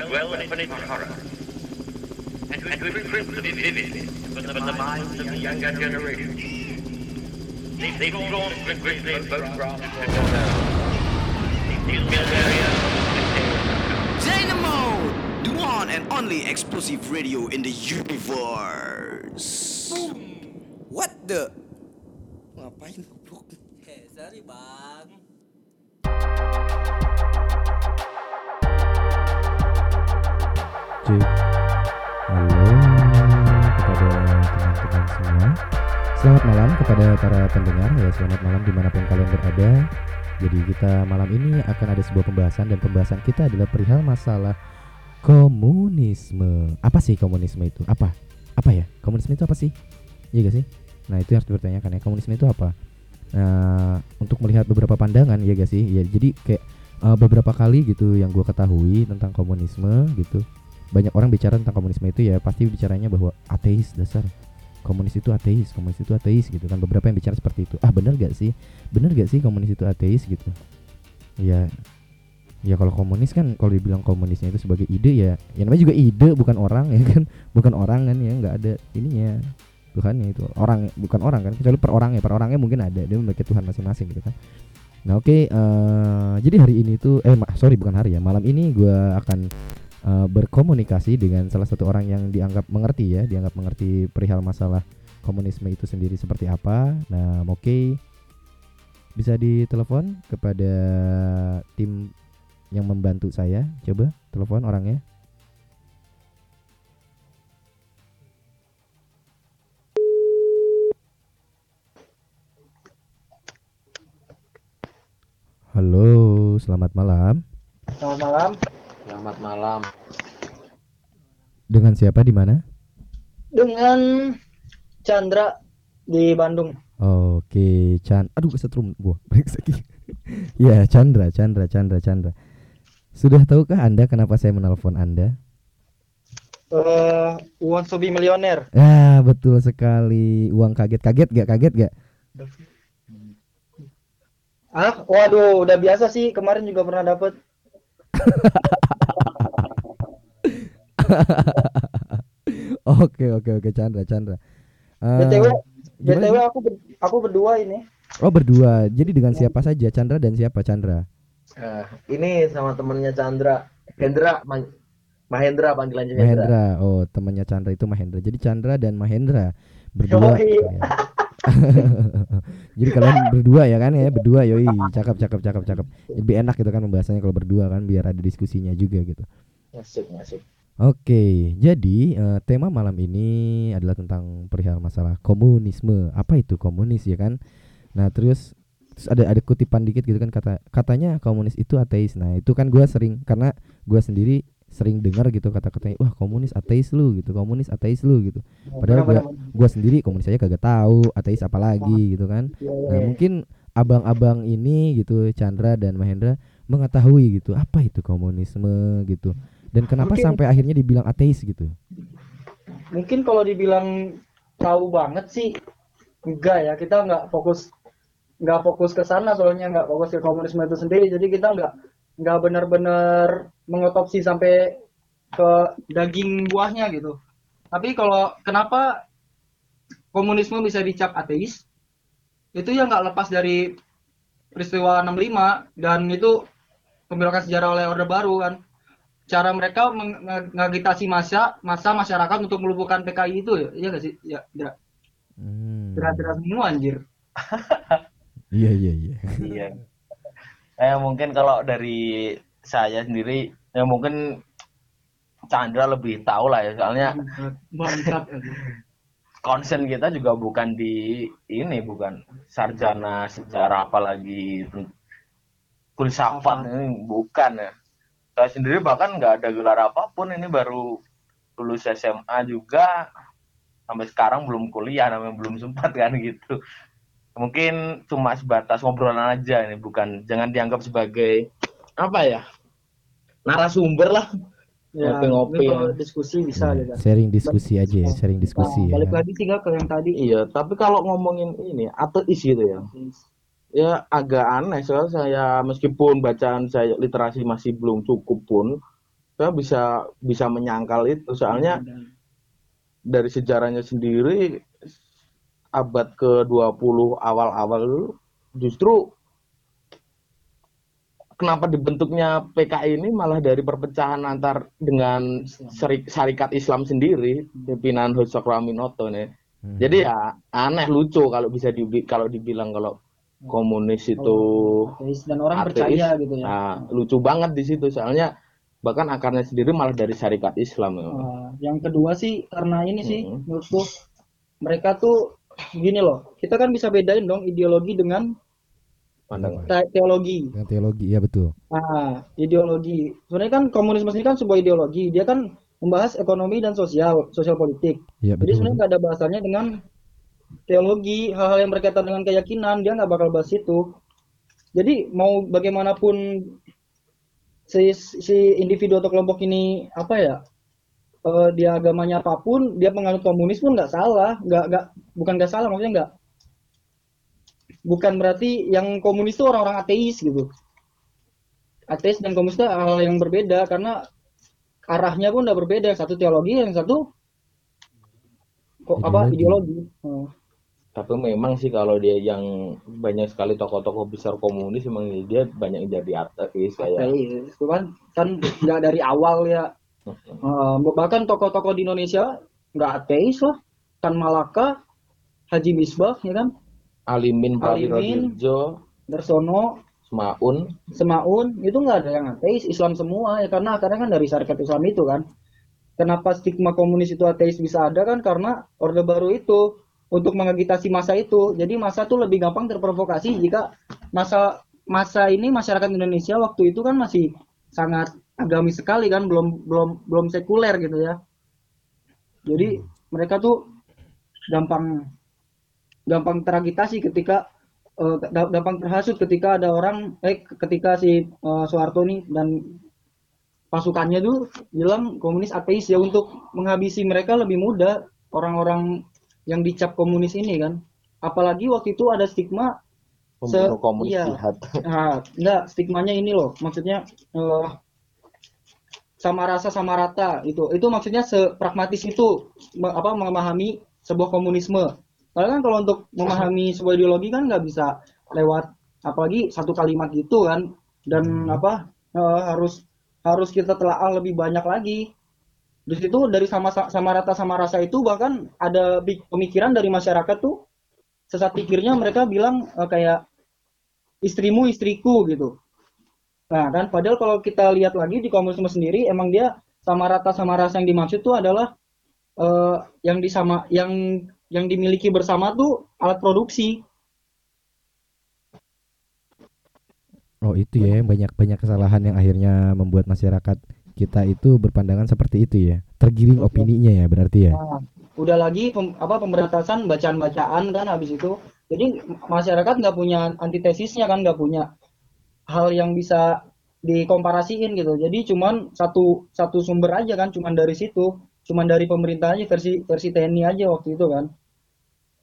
dwell infinite horror, and to imprint the vivid upon the minds of the younger generation. These thoughts bring grisly photographs of These area Dynamo! The one and only explosive radio in the universe. What the? Ngapain goblok? Eh, sorry bang. Cek. Halo kepada teman-teman semua. Selamat malam kepada para pendengar ya. Selamat malam di mana pun kalian berada. Jadi kita malam ini akan ada sebuah pembahasan dan pembahasan kita adalah perihal masalah komunisme. Apa sih komunisme itu? Apa? Apa ya? Komunisme itu apa sih? Iya gak sih? Nah itu yang harus dipertanyakan ya. Komunisme itu apa? Nah untuk melihat beberapa pandangan ya gak sih? Ya jadi kayak uh, beberapa kali gitu yang gua ketahui tentang komunisme gitu banyak orang bicara tentang komunisme itu ya pasti bicaranya bahwa ateis dasar. Komunis itu ateis komunis itu ateis gitu kan. Beberapa yang bicara seperti itu. Ah benar gak sih? Benar gak sih komunis itu ateis gitu? Ya ya kalau komunis kan kalau dibilang komunisnya itu sebagai ide ya yang namanya juga ide bukan orang ya kan? Bukan orang kan ya. Nggak ada ininya Tuhannya itu. Orang bukan orang kan? Kecuali per orangnya. Per orangnya mungkin ada dia memiliki Tuhan masing-masing gitu kan. Nah oke eh, jadi hari ini tuh eh sorry bukan hari ya. Malam ini gua akan uh, berkomunikasi dengan salah satu orang yang dianggap mengerti ya, dianggap mengerti perihal masalah komunisme itu sendiri seperti apa. Nah, oke. Bisa ditelepon kepada tim yang membantu saya. Coba telepon orangnya. Halo, selamat malam. Selamat malam. Selamat malam. Dengan siapa di mana? Dengan Chandra di Bandung. Oke, Chan. Aduh, kesetrum gua. Ya, Chandra, Chandra, Chandra, Chandra. Sudah tahukah Anda kenapa saya menelpon Anda? Eh, want to be millionaire. Ya, betul sekali. Uang kaget, kaget gak? Kaget gak? Ah, waduh, udah biasa sih. Kemarin juga pernah dapet. Oke, oke, oke, Chandra, Chandra. Eh, BTW, gimana, BTW aku ber- aku berdua ini. Oh, berdua. Jadi dengan siapa saja? Chandra dan siapa Chandra? Eh, ini sama temennya Chandra. Hendra, Man- Mahendra panggilan Hendra. Mahendra. Oh, temannya Chandra itu Mahendra. Jadi Chandra dan Mahendra berdua. Yoi. ya. Jadi kalian berdua ya kan ya, berdua yoi, cakep cakep cakep cakep. Lebih enak gitu kan pembahasannya kalau berdua kan biar ada diskusinya juga gitu. Masuk, masuk. Oke, jadi eh, tema malam ini adalah tentang perihal masalah komunisme. Apa itu komunis ya kan? Nah, terus terus ada ada kutipan dikit gitu kan kata katanya komunis itu ateis. Nah, itu kan gua sering karena gua sendiri sering dengar gitu kata-katanya, wah komunis ateis lu gitu, komunis ateis lu gitu. Padahal gua gua sendiri komunis aja kagak tahu, ateis apa lagi gitu kan. Nah, mungkin abang-abang ini gitu Chandra dan Mahendra mengetahui gitu apa itu komunisme gitu. Dan kenapa Mungkin- sampai akhirnya dibilang ateis gitu? Mungkin kalau dibilang tahu banget sih, enggak ya. Kita nggak fokus nggak fokus ke sana soalnya nggak fokus ke komunisme itu sendiri. Jadi kita nggak nggak benar-benar mengotopsi sampai ke daging buahnya gitu. Tapi kalau kenapa komunisme bisa dicap ateis? Itu ya nggak lepas dari peristiwa 65 dan itu pembelokan sejarah oleh Orde Baru kan. Cara mereka meng- nge- ngagitasi masa masa masyarakat untuk melumpuhkan PKI itu ya, iya nggak sih? Ya, ya. Hmm. Berat-berat semua anjir. Iya iya iya. Iya. Eh mungkin kalau dari saya sendiri ya mungkin Chandra lebih tahu lah ya soalnya Bangsat. concern kita juga bukan di ini bukan sarjana sejarah apalagi filsafat ini bukan ya saya sendiri bahkan nggak ada gelar apa pun ini baru lulus SMA juga sampai sekarang belum kuliah namanya belum sempat kan gitu mungkin cuma sebatas ngobrolan aja ini bukan jangan dianggap sebagai apa ya narasumber lah Ya, kalau ya. diskusi bisa Nah, gitu. sharing diskusi aja ya, sharing diskusi Nah, ya. balik lagi sih ke yang tadi. Iya, tapi kalau ngomongin ini ateis gitu ya, ya agak aneh soalnya saya meskipun bacaan saya literasi masih belum cukup pun, saya bisa bisa menyangkal itu. Soalnya dari sejarahnya sendiri abad ke-20 awal-awal dulu justru kenapa dibentuknya PKI ini malah dari perpecahan antar dengan seri- syarikat Islam sendiri pimpinan Husok Raminoto nih. Hmm. Jadi ya aneh lucu kalau bisa dibi kalau dibilang kalau komunis itu Ateis dan orang ateis. percaya gitu ya. Nah, lucu banget di situ soalnya bahkan akarnya sendiri malah dari syarikat Islam. ya. Uh, yang kedua sih karena ini sih Mhm. menurutku mereka tuh gini loh. Kita kan bisa bedain dong ideologi dengan Pandangan. te- teologi. Dengan teologi, ya betul. Ah, ideologi. Sebenarnya kan komunisme ini kan sebuah ideologi. Dia kan membahas ekonomi dan sosial, sosial politik. Iya Jadi betul. sebenarnya nggak ada bahasannya dengan teologi, hal-hal yang berkaitan dengan keyakinan, dia nggak bakal bahas itu. Jadi mau bagaimanapun si, si individu atau kelompok ini apa ya, eh, dia agamanya apa pun, dia penganut komunis pun nggak salah, nggak nggak bukan nggak salah maksudnya nggak bukan berarti yang komunis itu orang-orang ateis gitu. Ateis dan komunis itu hal yang berbeda karena arahnya pun udah berbeda. Yang satu teologi, yang satu kok apa Ideologi. ideologi. Hmm. Tapi memang sih kalau dia yang banyak sekali tokoh-tokoh besar komunis memang dia banyak jadi ateis kayak Ateis. Kan kan nggak dari awal ya. Eh, bahkan tokoh-tokoh di Indonesia nggak ateis lah. Kan Malaka, Haji Misbah, ya kan, Alimin Alimin. Dirjo, Darsono, Semaun, Semaun, itu nggak ada yang ateis, Islam semua ya karena akarnya kan dari syarikat Islam itu kan. Kenapa stigma komunis itu ateis bisa ada kan karena Orde Baru itu untuk mengagitasi masa itu. Jadi masa tuh lebih gampang terprovokasi jika masa masa ini masyarakat Indonesia waktu itu kan masih sangat agamis sekali kan, belum belum belum sekuler gitu ya. Jadi mereka tuh gampang gampang teragitasi ketika ga- gampang terhasut ketika ada orang eh ketika si eh, Soeharto nih dan pasukannya tuh bilang komunis ateis ya untuk menghabisi mereka lebih mudah orang-orang yang dicap komunis ini kan apalagi waktu itu ada stigma pembunuh komunis iya. jihad. Nah, enggak, stigmanya ini loh. Maksudnya eh, sama rasa sama rata itu. Itu maksudnya sepragmatis itu apa memahami sebuah komunisme. Karena kan kalau untuk memahami sebuah ideologi kan nggak bisa lewat apalagi satu kalimat gitu kan dan apa eh, harus harus kita telaah lebih banyak lagi. Di situ dari sama sama rata sama rasa itu bahkan ada pemikiran dari masyarakat tuh sesat pikirnya mereka bilang eh, kayak istrimu istriku gitu. Nah kan padahal kalau kita lihat lagi di komunisme sendiri emang dia sama rata sama rasa yang dimaksud tuh adalah eh, yang disama yang yang dimiliki bersama tuh alat produksi. Oh itu ya banyak banyak kesalahan yang akhirnya membuat masyarakat kita itu berpandangan seperti itu ya. Tergiring Betul. opininya ya berarti ya. Nah, udah lagi pem- apa pemberantasan bacaan-bacaan kan habis itu. Jadi masyarakat nggak punya antitesisnya kan nggak punya hal yang bisa dikomparasiin gitu. Jadi cuman satu satu sumber aja kan cuman dari situ, cuman dari pemerintah aja versi versi TNI aja waktu itu kan.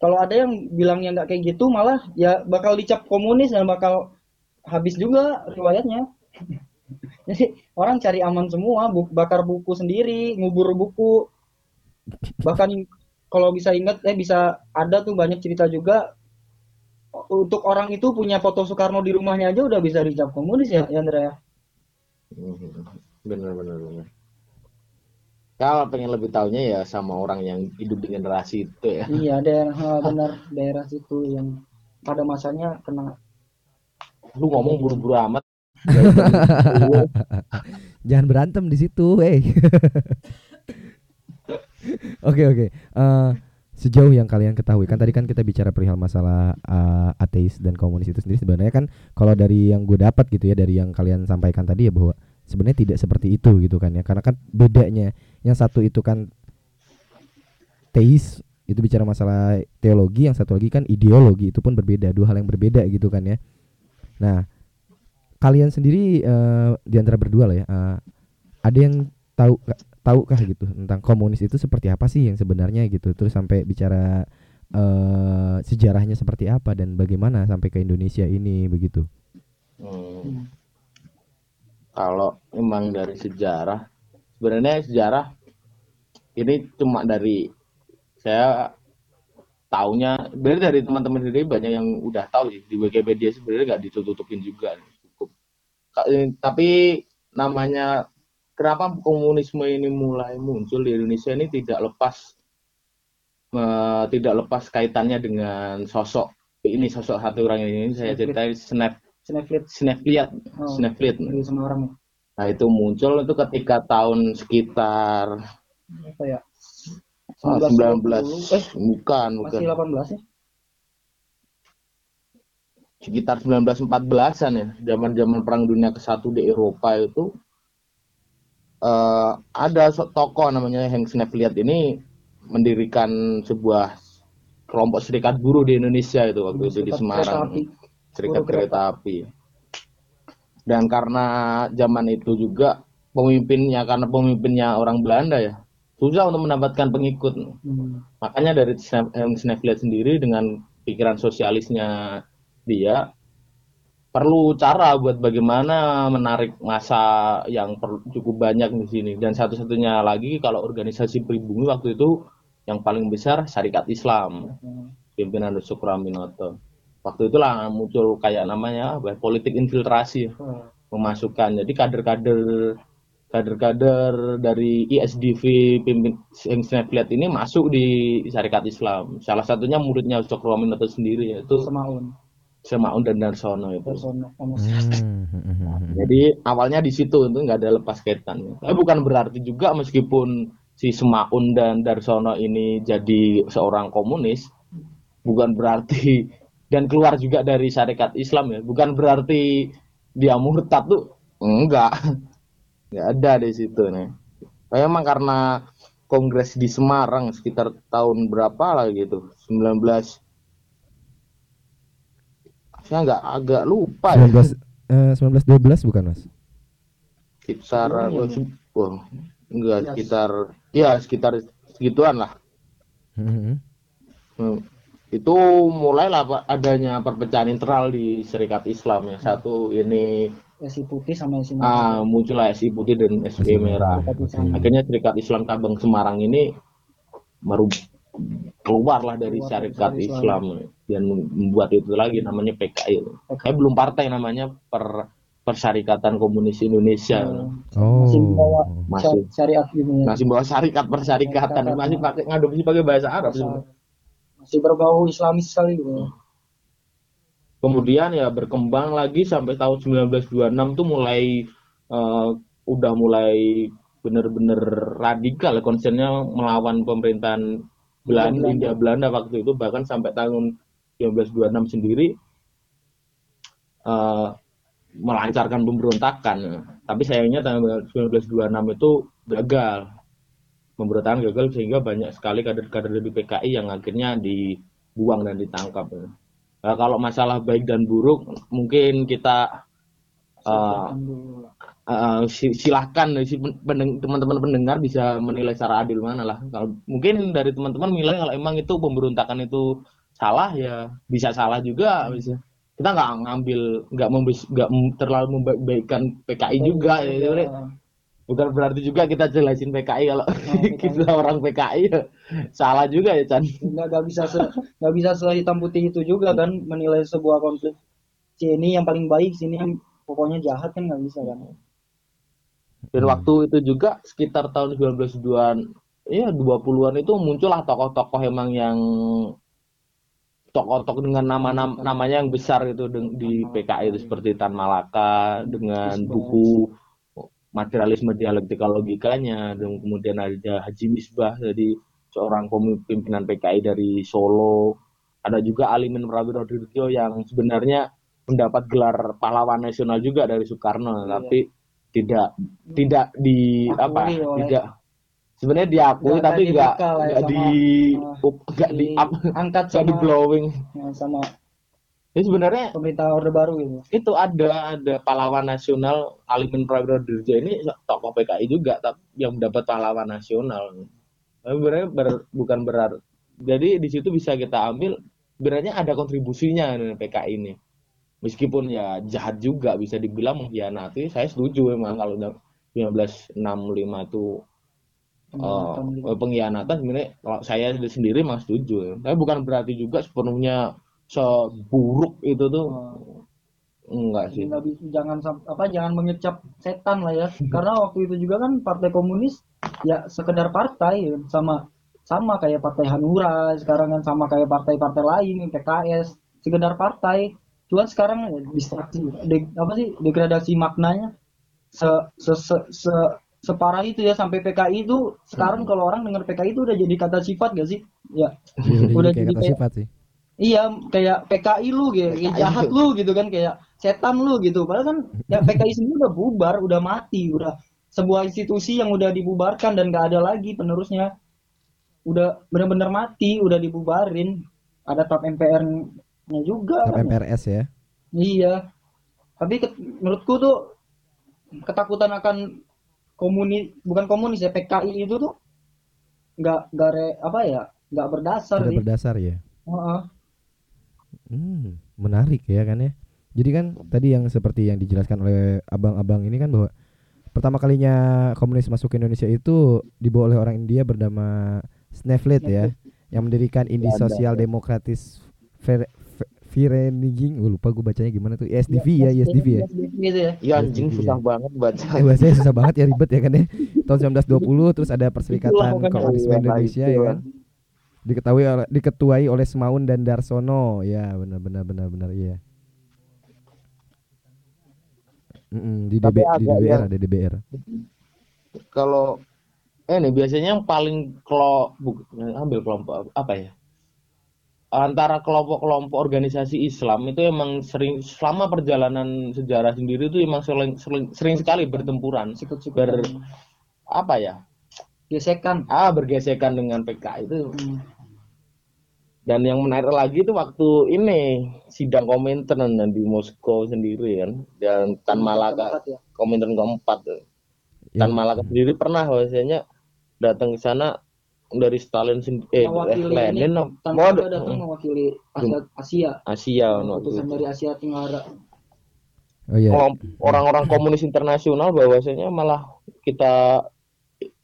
Kalau ada yang bilangnya nggak kayak gitu malah ya bakal dicap komunis dan bakal habis juga riwayatnya. Jadi orang cari aman semua, bu- bakar buku sendiri, ngubur buku. Bahkan kalau bisa ingat eh bisa ada tuh banyak cerita juga untuk orang itu punya foto Soekarno di rumahnya aja udah bisa dicap komunis ya, ya Andra ya. Mhm. Bener bener bener. Kalau pengen lebih tahunya ya sama orang yang hidup di generasi itu ya. Iya, daerah benar daerah situ yang pada masanya kena Lu ngomong buru-buru amat. Jangan berantem di situ, eh. Oke oke. Eh, sejauh yang kalian ketahui kan tadi kan kita bicara perihal masalah eh, ateis dan komunis itu sendiri sebenarnya kan kalau dari yang gue dapat gitu ya dari yang kalian sampaikan tadi ya bahwa sebenarnya tidak seperti itu gitu kan ya karena kan bedanya yang satu itu kan teis itu bicara masalah teologi yang satu lagi kan ideologi itu pun berbeda dua hal yang berbeda gitu kan ya nah kalian sendiri eh, di antara berdua lah ya eh, ada yang tahu tahukah gitu tentang komunis itu seperti apa sih yang sebenarnya gitu? Terus sampai bicara eh, sejarahnya seperti apa dan bagaimana sampai ke Indonesia ini begitu? Hmm. Kalau memang dari sejarah sebenarnya sejarah ini cuma dari saya taunya dari dari teman-teman sendiri banyak yang udah tahu sih di Wikipedia sebenarnya nggak ditutup-tutupin juga. eh, tapi namanya kenapa komunisme ini mulai muncul di Indonesia ini tidak lepas eh, tidak lepas kaitannya dengan sosok ini sosok satu orang ini saya ceritain Snap Snapflix Snapfliat Oh. Snapfliat dari Semarang ya. nah itu muncul itu ketika tahun sekitar apa ya? Ah, 19 eh bukan bukan. masih 18 ya sekitar 1914-an ya, zaman-zaman Perang Dunia ke-1 di Eropa itu eh, ada tokoh namanya Henk Snevliet ini mendirikan sebuah kelompok serikat buruh di Indonesia itu waktu itu di Serikat Semarang. kereta api. Serikat Buruh kereta api. Dan karena zaman itu juga pemimpinnya karena pemimpinnya orang Belanda ya, susah untuk mendapatkan pengikut. Hmm. Makanya dari Henk Snevliet sendiri dengan pikiran sosialisnya dia perlu cara buat bagaimana menarik masa yang per- cukup banyak di sini. Dan satu-satunya lagi kalau organisasi pribumi waktu itu yang paling besar Syarikat Islam pimpinan Yusuf Raminoto waktu itulah muncul kayak namanya ya, politik infiltrasi Oh. memasukkan. Jadi kader-kader kader-kader dari ISDV pimpin yang Snapchat ini masuk di Syarikat Islam. Salah satunya muridnya Yusuf Raminoto sendiri yaitu Semaun Semaun dan Darsono itu Darsono hmm. jadi awalnya di situ itu nggak ada lepas kaitan. Tapi bukan berarti juga meskipun si Semaun dan Darsono ini jadi seorang komunis, bukan berarti dan keluar juga dari syarikat Islam ya, bukan berarti dia murtad tuh enggak, nggak ada di situ nih. Memang karena kongres di Semarang sekitar tahun berapa lah gitu, 19 saya nggak agak lupa ya. 19 eh, 1912 bukan mas? sekitar oh, ya? wah, enggak Ya. sekitar ya sekitar segituan lah Hmm, hmm. Hmm. itu mulailah Pak, adanya perpecahan internal di Serikat Islam ya satu ini si putih sama si ah, merah. muncullah SI putih dan SI merah Islam. akhirnya Serikat Islam Cabang Semarang ini merub keluarlah dari Syarikat Syarikat Islam dan membuat itu lagi namanya PKI saya belum partai namanya per Persyarikatan Komunis Indonesia Oh. Masih bawa masih syariat gitu ya. masih bawa syarikat persyarikatan Syarikat. masih pakai ngadopsi pakai bahasa Arab sebenarnya. masih berbau Islamis sekali gitu. kemudian ya berkembang lagi sampai tahun 1926 tuh mulai eh, udah mulai bener-bener radikal ya, konsennya melawan pemerintahan Belanda, Belanda. India Belanda waktu itu bahkan sampai tahun 1926 sendiri eh, melancarkan pemberontakan. Tapi sayangnya tahun 1926 itu gagal. Pemberontakan gagal sehingga banyak sekali kader-kader dari PKI yang akhirnya dibuang dan ditangkap. Nah, kalau masalah baik dan buruk mungkin kita eh, si- silahkan teman-teman pendengar bisa menilai secara adil mana lah. Kalau mungkin dari teman-teman menilai kalau emang itu pemberontakan itu salah ya bisa salah juga bisa. Kita nggak ngambil nggak nggak terlalu membaikkan PKI juga ya. sebenarnya. Bukan berarti juga kita jelasin PKI kalau kita orang PKI ya salah juga ya Chan. nggak bisa nggak bisa setelah hitam putih itu juga kan menilai sebuah konflik si ini yang paling baik sini yang pokoknya jahat kan nggak bisa kan Dan waktu itu juga sekitar tahun 1902-an, ya 20-an itu muncullah tokoh-tokoh emang yang tokoh-tokoh dengan nama-nama namanya yang besar itu di- PKI itu seperti Tan Malaka dengan buku materialisme dialektika logikanya dan kemudian ada Haji Misbah jadi seorang pemimpinan PKI dari Solo. Ada juga Alimin Prawiro Dirjo yang sebenarnya mendapat gelar pahlawan nasional juga dari Soekarno tapi tidak tidak di Akui apa oleh- tidak sebenarnya diakui Nggak- tapi nggak nggak ya sama- di nggak di up angkat nggak di sama blowing. ya, sama ini sebenarnya pemerintah orde baru gitu. itu ada ada pahlawan nasional Alimin Prawiro Dirja ini tokoh PKI juga tapi yang mendapat pahlawan nasional. Tapi sebenarnya ber- bukan berarti jadi di situ bisa kita ambil sebenarnya ada kontribusinya nih PKI ini. Meskipun ya jahat juga bisa dibilang mengkhianati saya setuju memang kalau 1965 itu Pengkhianatan gitu. eh, pengkhianatan sebenarnya kalau saya sendiri mas setuju. Ya. tapi bukan berarti juga sepenuhnya seburuk itu tuh. Enggak sih. Bisa- jangan apa jangan mengecap setan lah ya. Karena waktu itu juga kan partai komunis ya sekedar partai ya, sama sama kayak partai Hanura sekarang kan sama kayak partai-partai lain PKS sekedar partai. Cuman sekarang ya distraksi de- apa sih degradasi maknanya? Se, se, se, se- separah itu ya sampai PKI itu sekarang kalau orang dengar PKI itu udah jadi kata sifat gak sih ya Iya, udah jadi kata kayak- sifat sih Iya, kayak PKI lu kayak, kayak jahat lu gitu kan, kayak setan lu gitu. Padahal kan ya PKI sendiri udah bubar, udah mati, udah sebuah institusi yang udah dibubarkan dan gak ada lagi penerusnya. Udah benar-benar mati, udah dibubarin. Ada tap MPR-nya juga. Tap kan. MPRS ya Iya. Tapi menurutku tuh ketakutan akan komunis bukan komunis ya PKI itu tuh nggak nggak re- apa ya nggak berdasar sih. berdasar ya Heeh. Hmm, menarik ya kan ya. Jadi kan tadi yang seperti yang dijelaskan oleh abang-abang ini kan bahwa pertama kalinya komunis masuk ke Indonesia itu dibawa oleh orang India bernama Sneflet ya, yang mendirikan Indi Sosial ya. Demokratis Vereniging, oh, lupa gue bacanya gimana tuh, ISDV ya, ISDV ya. Gitu ya. ya anjing Iya. susah banget baca Eh bahasanya susah banget ya ribet ya kan ya. Tahun 1920 terus ada Perserikatan. Komunisme Iya, Indonesia ya itu. kan. Diketahui oleh, diketuai oleh Semaun dan Darsono. Ya, benar benar benar benar iya. Mm-mm, di, DB, di DBR ada DBR. kalau eh nih biasanya yang paling kelo bu- ambil kelompok apa ya antara kelompok-kelompok organisasi Islam itu emang sering selama perjalanan sejarah sendiri itu emang sering sering, sering sekali bertempuran ber apa ya gesekan ah bergesekan dengan PKI itu Hmm. dan yang menarik lagi itu waktu ini sidang Komintern di Moskow sendiri kan dan Tan Malaka Keempat ya. Komintern keempat tuh. Ya. Tan Malaka sendiri pernah bahwasanya datang ke sana dari Stalin eh mewakili Lenin oh, Malaka datang mewakili Asia, Asia Asia waktu utusan itu. dari Asia Tenggara Oh iya. Orang-orang komunis internasional bahwasanya malah kita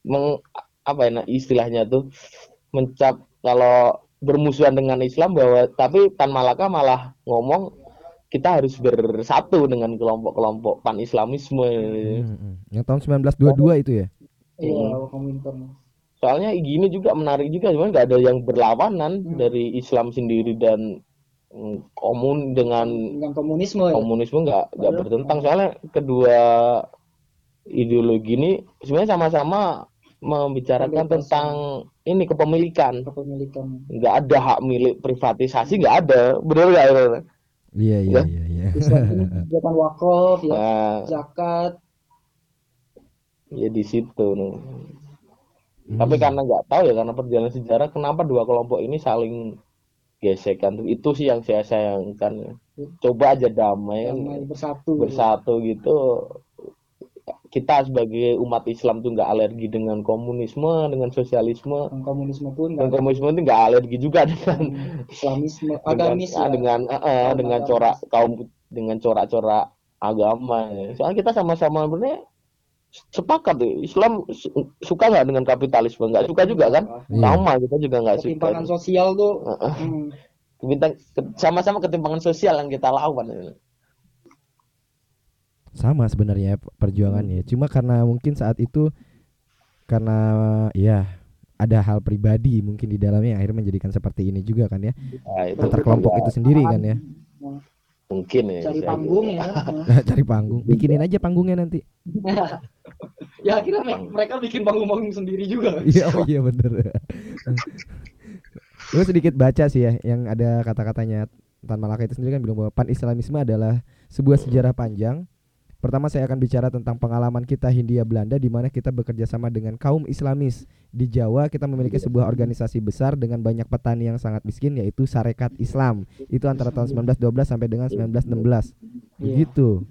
meng, apa ya nah, istilahnya tuh mencap kalau bermusuhan dengan Islam bahwa tapi Tan Malaka malah ngomong kita harus bersatu dengan kelompok-kelompok pan-islamisme. Mm, mm. Yang tahun 1922 itu ya. iya Soalnya gini juga menarik juga, cuman nggak ada yang berlawanan dari Islam sendiri dan mm, komun dengan dengan komunisme ya? komunisme nggak nggak bertentang. soalnya kedua ideologi ini sebenarnya sama-sama membicarakan Kebebasan. tentang ini kepemilikan. Kepemilikan. Nggak ada hak milik privatisasi nggak ada. Benar nggak? Iya iya Ya. iya iya. Kebijakan wakaf ya. Nah. Zakat. Ya di situ. nih Hmm. tapi kan- karena nggak tahu ya karena perjalanan sejarah kenapa dua kelompok ini saling gesekan? Itu sih yang saya sayangkan. Coba aja damai damai bersatu. bersatu gitu. Kita sebagai umat Islam tuh nggak alergi dengan komunisme dengan sosialisme. Dan komunisme pun dan komunisme itu nggak alergi juga dengan Islamisme dengan agamis ah, ya dengan eh, eh, dengan corak kaum dengan corak-corak agama. Soalnya kita sama-sama sebenarnya sepakat tuh Islam su- suka nggak dengan kapitalisme nggak suka juga kan Iya. sama kita juga nggak suka ketimpangan sosial tuh Heeh. hmm, sama-sama ketimpangan sosial yang kita lawan Sama sebenarnya perjuangannya. Cuma karena mungkin saat itu karena ya ada hal pribadi mungkin di dalamnya yang akhirnya menjadikan seperti ini juga kan ya. Nah, itu Antar kelompok juga itu sendiri kan ya. mungkin ya cari panggung ya Cari panggung. Bikinin aja panggungnya nanti. ya akhirnya me- mereka bikin panggung-panggung sendiri juga Iya, oh iya bener. Gue sedikit baca sih ya yang ada kata-katanya Tan Malaka itu sendiri kan bilang bahwa pan Islamisme adalah sebuah sejarah panjang. Pertama saya akan bicara tentang pengalaman kita Hindia Belanda di mana kita bekerja sama dengan kaum Islamis. Di Jawa kita memiliki sebuah organisasi besar dengan banyak petani yang sangat miskin yaitu Sarekat Islam. Itu antara tahun 1912 sampai dengan 1916. Begitu.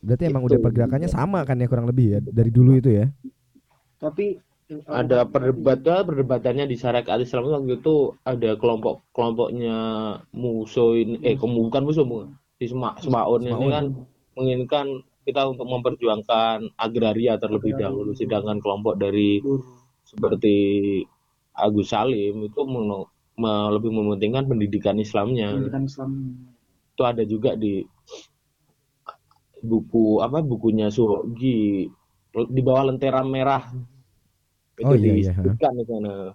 Berarti emang udah pergerakannya sama kan ya kurang lebih ya dari dulu itu ya. tapi ada perdebatan perdebatannya di Sarekat Islam itu waktu itu ada kelompok kelompoknya musuh ini eh kamu bukan musuh Sema, Semaun ini kan menginginkan kita untuk memperjuangkan agraria terlebih dahulu. Sedangkan kelompok dari seperti Agus Salim itu me- lebih mementingkan pendidikan Islamnya. Pendidikan Islam. Itu ada juga di buku apa bukunya Suhogi. Di bawah lentera merah. Itu Oh, iya, iya, disebutkan di sana.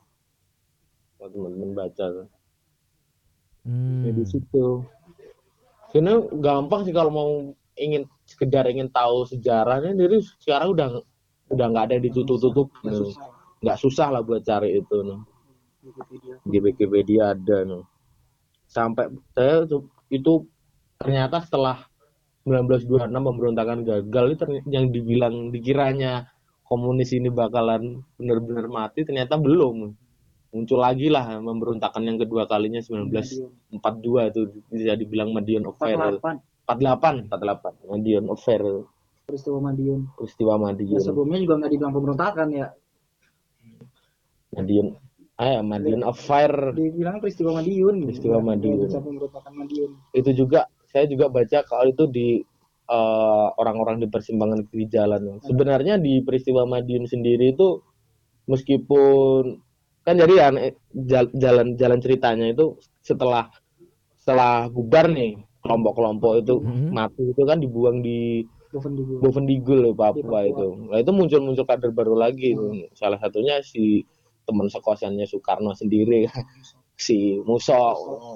Kalau teman-teman baca. Hmm. Ya, di situ. Karena gampang sih kalau mau ingin sekedar ingin tahu sejarahnya. Jadi sekarang udah udah nggak ada ditutup-tutup. Nggak susah. Lah buat cari itu nih. di Wikipedia ada nih. sampai saya itu ternyata setelah 1926 pemberontakan gagal. Itu yang dibilang dikiranya komunis ini bakalan benar-benar mati ternyata belum. Muncul lagi lah pemberontakan yang kedua kalinya 1942 itu bisa dibilang Madiun Affair 48 48 48 Madiun Affair peristiwa Madiun peristiwa ya, Madiun sebelumnya juga nggak dibilang pemberontakan ya. Madiun ah ya, Madiun Affair dibilang peristiwa Madiun Peristiwa Madiun. pemberontakan Madiun itu juga saya juga baca kalau itu di eh, orang-orang di persimpangan kiri jalan sebenarnya di peristiwa Madiun sendiri itu meskipun kan jadi ya jal- jalan jalan ceritanya itu setelah setelah bubar nih kelompok-kelompok itu Mhm. mati itu kan dibuang di Boven di Bovendigul Papua, Papua. itu. Nah itu muncul-muncul kader baru lagi. itu. Salah satunya si teman sekosannya Soekarno sendiri, si Muso,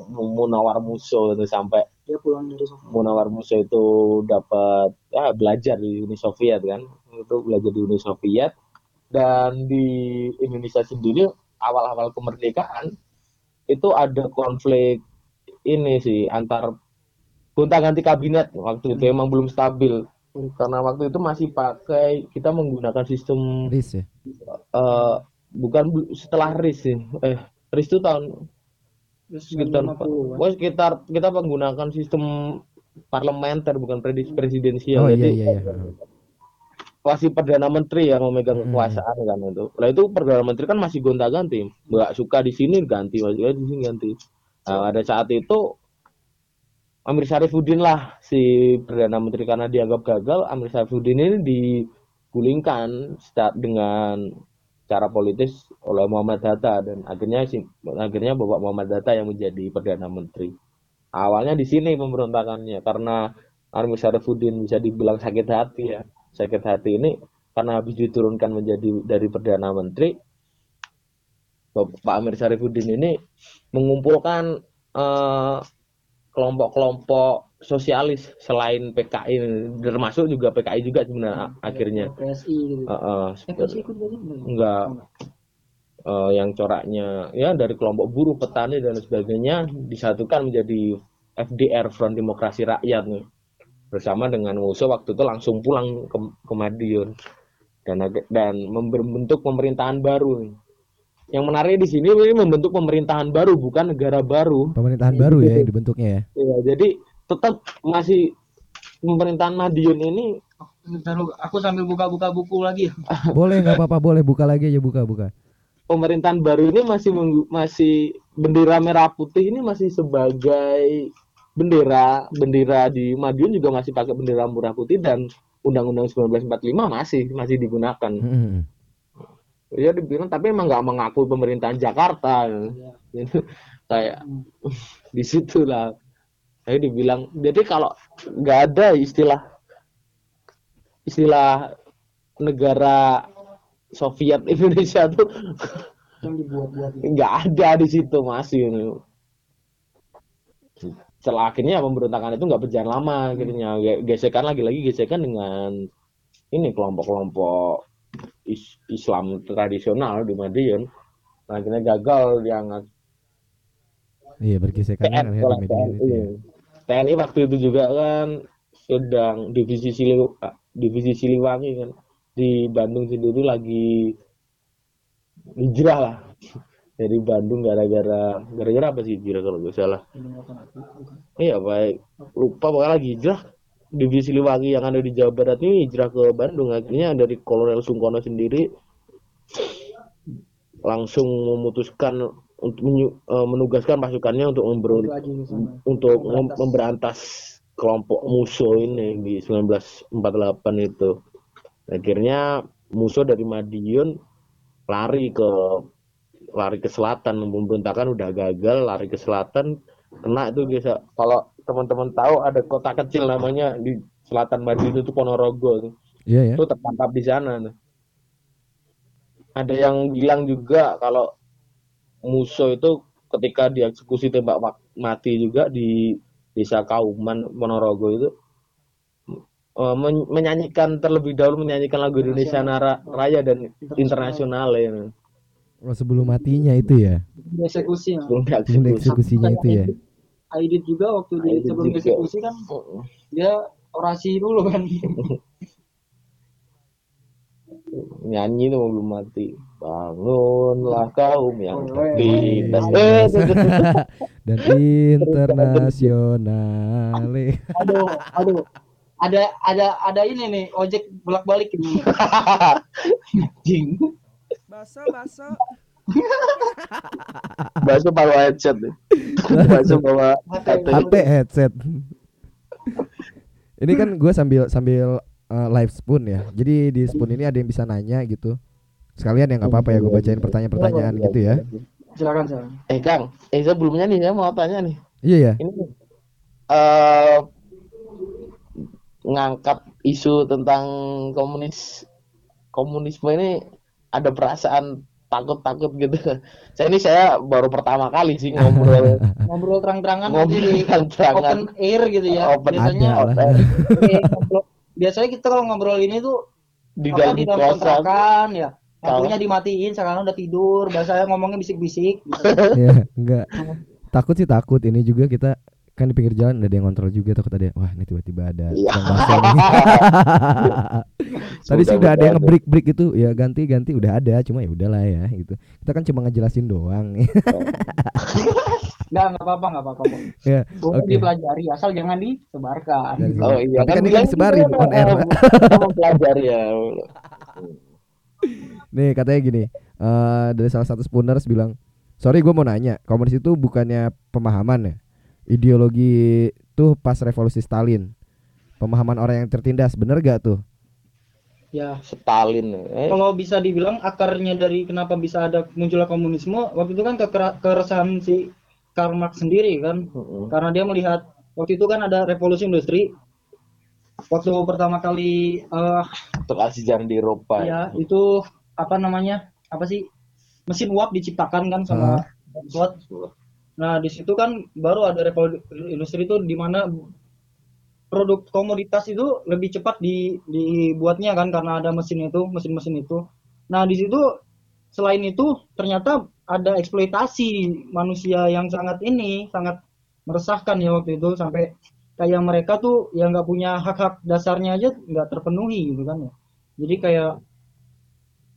Munawar Muso itu sampai dia pulang dari Soviet. Munawar Muso itu dapat ya, belajar di Uni Soviet kan, itu belajar di Uni Soviet. Dan di Indonesia sendiri awal-awal kemerdekaan itu ada konflik ini sih antar gonta ganti kabinet. Waktu itu emang belum stabil. Karena waktu itu masih pakai kita menggunakan sistem Riz ya. eh, bukan setelah RIS sih. Eh RIS itu tahun sekitar 50 wah sekitar kita menggunakan sistem parlementer bukan presidensial. Oh iya jadi iya iya. masih perdana menteri yang memegang Hmm. kekuasaan kan itu. Lah itu perdana menteri kan masih gonta ganti nggak suka di sini ganti. Masih di sini ganti. Nah, pada saat itu Amir Syarifuddin lah si perdana menteri karena dianggap gagal Amir Syarifuddin ini digulingkan dengan cara politis oleh Muhammad Hatta dan akhirnya akhirnya Bapak Muhammad Hatta yang menjadi perdana menteri. Awalnya di sini pemberontakannya karena Amir Syarifuddin bisa dibilang sakit hati ya. Sakit hati ini karena habis diturunkan menjadi dari perdana menteri Pak Amir Syarifuddin ini mengumpulkan eh, kelompok-kelompok sosialis selain PKI termasuk juga PKI juga sebenarnya akhirnya. PSI gitu. Eh, eh, eh, PSI ikut gak sih enggak eh, yang coraknya ya dari kelompok buruh petani dan sebagainya disatukan menjadi FDR Front Demokrasi Rakyat nih. Bersama dengan Muso waktu itu langsung pulang ke, ke Madiun. Dan dan membentuk pemerintahan baru nih. Yang menarik di sini ini membentuk pemerintahan baru bukan negara baru. Pemerintahan baru ya yang dibentuknya ya. Ya, jadi tetap masih pemerintahan Madiun ini aku sambil buka-buka buku lagi Boleh nggak apa-apa boleh buka lagi aja buka buka. pemerintahan baru ini masih masih bendera merah putih ini masih sebagai bendera bendera di Madiun juga masih pakai bendera merah putih dan Undang-Undang 1945 masih masih digunakan. Hmm. Ya dibilang tapi emang nggak mengakui pemerintahan Jakarta. Gitu. Kayak di situ lah. Saya dibilang jadi kalau nggak ada istilah istilah negara Soviet Indonesia tuh yang dibuat-buat. nggak ada di situ masih setelah akhirnya pemberontakan itu nggak berjalan lama akhirnya. Ge- gesekan lagi-lagi gesekan dengan ini kelompok-kelompok is- Islam tradisional di Madiun. Nah, akhirnya gagal yang Iya bergesekan kan ya di ya. TNI waktu itu juga kan sedang divisi Siliw divisi Siliwangi kan. Di Bandung sendiri lagi hijrah lah. Dari Bandung gara-gara gara-gara apa sih hijrah kalau nggak salah? Iya baik. Lupa pokoknya lagi hijrah. Divisi Siliwangi yang ada di Jawa Barat ini hijrah ke Bandung. Akhirnya dari Kolonel Sungkono sendiri langsung memutuskan untuk menyu- eh, menugaskan pasukannya untuk sana untuk Memberantas. mem- memberantas kelompok musuh ini di 1948 itu. Akhirnya musuh dari Madiun lari ke lari ke selatan pemberontakan udah gagal lari ke selatan kena itu biasa kalau teman-teman tahu ada kota kecil namanya di selatan Madiun itu Ponorogo Iya ya. itu tertangkap di sana. Ada yang bilang juga kalau musuh itu ketika dieksekusi tembak mati juga di desa Kauman Ponorogo itu eh, men- menyanyikan terlebih dahulu menyanyikan lagu Indonesia Nara- Raya dan internasional ya Oh, sebelum matinya itu ya. Dieksekusi ya. sebelum eksekusinya itu ya. Aidit juga waktu di sebelum juga. dieksekusi kan dia orasi dulu kan. nyanyi itu belum mati bangunlah kaum yang eh, tuh, tuh, tuh. Dan internasional. aduh, aduh. Ada ada ada ini nih ojek bolak-balik ini. Anjing. Baso, baso. bakso bawa headset nih bakso bawa HP headset. ini kan gue sambil sambil uh, live spoon ya. Jadi di spoon ini ada yang bisa nanya gitu. Sekalian ya nggak apa-apa ya gue bacain pertanyaan-pertanyaan gitu ya. Silakan silakan. eh Kang eh sebelumnya nih saya mau tanya nih Iya ya. ini eh ngangkat isu tentang komunis komunisme ini ada perasaan takut-takut gitu. Saya ini saya baru pertama kali sih ngobrol Ngobrol terang-terangan ngobrol terang-terangan open air gitu ya. Open biasanya lah. Biasanya kita kalau ngobrol ini tuh di apa dalam di dalam kosan. kontrakan ya. Lampunya dimatiin, sekarang udah tidur. Biasanya ngomongnya bisik-bisik. Gitu. ya enggak. Takut sih takut. Ini juga kita kan di pinggir jalan ada yang kontrol juga takut ada wah ini tiba-tiba ada nih. Tadi sih udah ada yang ngebreak break itu ya ganti ganti udah ada cuma ya udahlah ya gitu kita kan cuma ngejelasin doang Enggak, enggak apa-apa, enggak apa-apa. Bang. ya Boleh Oke. dipelajari, asal jangan disebarkan. Oh iya Tapi kan ini bilang disebarin gitu, on air, eh, Pak. kita mau pelajari ya. nih katanya gini eh dari salah satu spooners bilang sorry gue mau nanya komunis itu bukannya pemahaman ya ideologi tuh pas revolusi Stalin pemahaman orang yang tertindas bener gak tuh Ya, Stalin. Eh, kalau bisa dibilang akarnya dari kenapa bisa ada munculnya komunisme, waktu itu kan keresahan si Karl Marx sendiri kan. mm-mm. Karena dia melihat waktu itu kan ada revolusi industri. Waktu pertama kali eh untuk sejarah di Eropa. ya itu apa namanya? Apa sih? Mesin uap diciptakan kan sama Watt. Nah, di situ kan baru ada revolusi industri itu di mana produk komoditas itu lebih cepat di, dibuatnya kan karena ada mesin itu, mesin-mesin itu. Nah, di situ selain itu ternyata ada eksploitasi manusia yang sangat ini, sangat meresahkan ya waktu itu sampai kayak mereka tuh yang nggak punya hak-hak dasarnya aja nggak terpenuhi gitu kan ya. Jadi kayak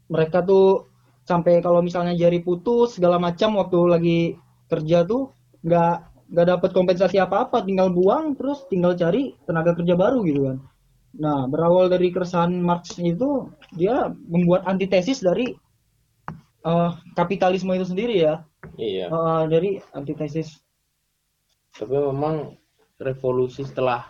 mereka tuh sampai kalau misalnya jari putus segala macam waktu lagi kerja tuh nggak nggak dapat kompensasi apa-apa tinggal buang terus tinggal cari tenaga kerja baru gitu kan nah berawal dari keresahan Marx itu dia membuat antitesis dari eh, kapitalisme itu sendiri ya Iya. Eh, dari antitesis Tapi memang revolusi setelah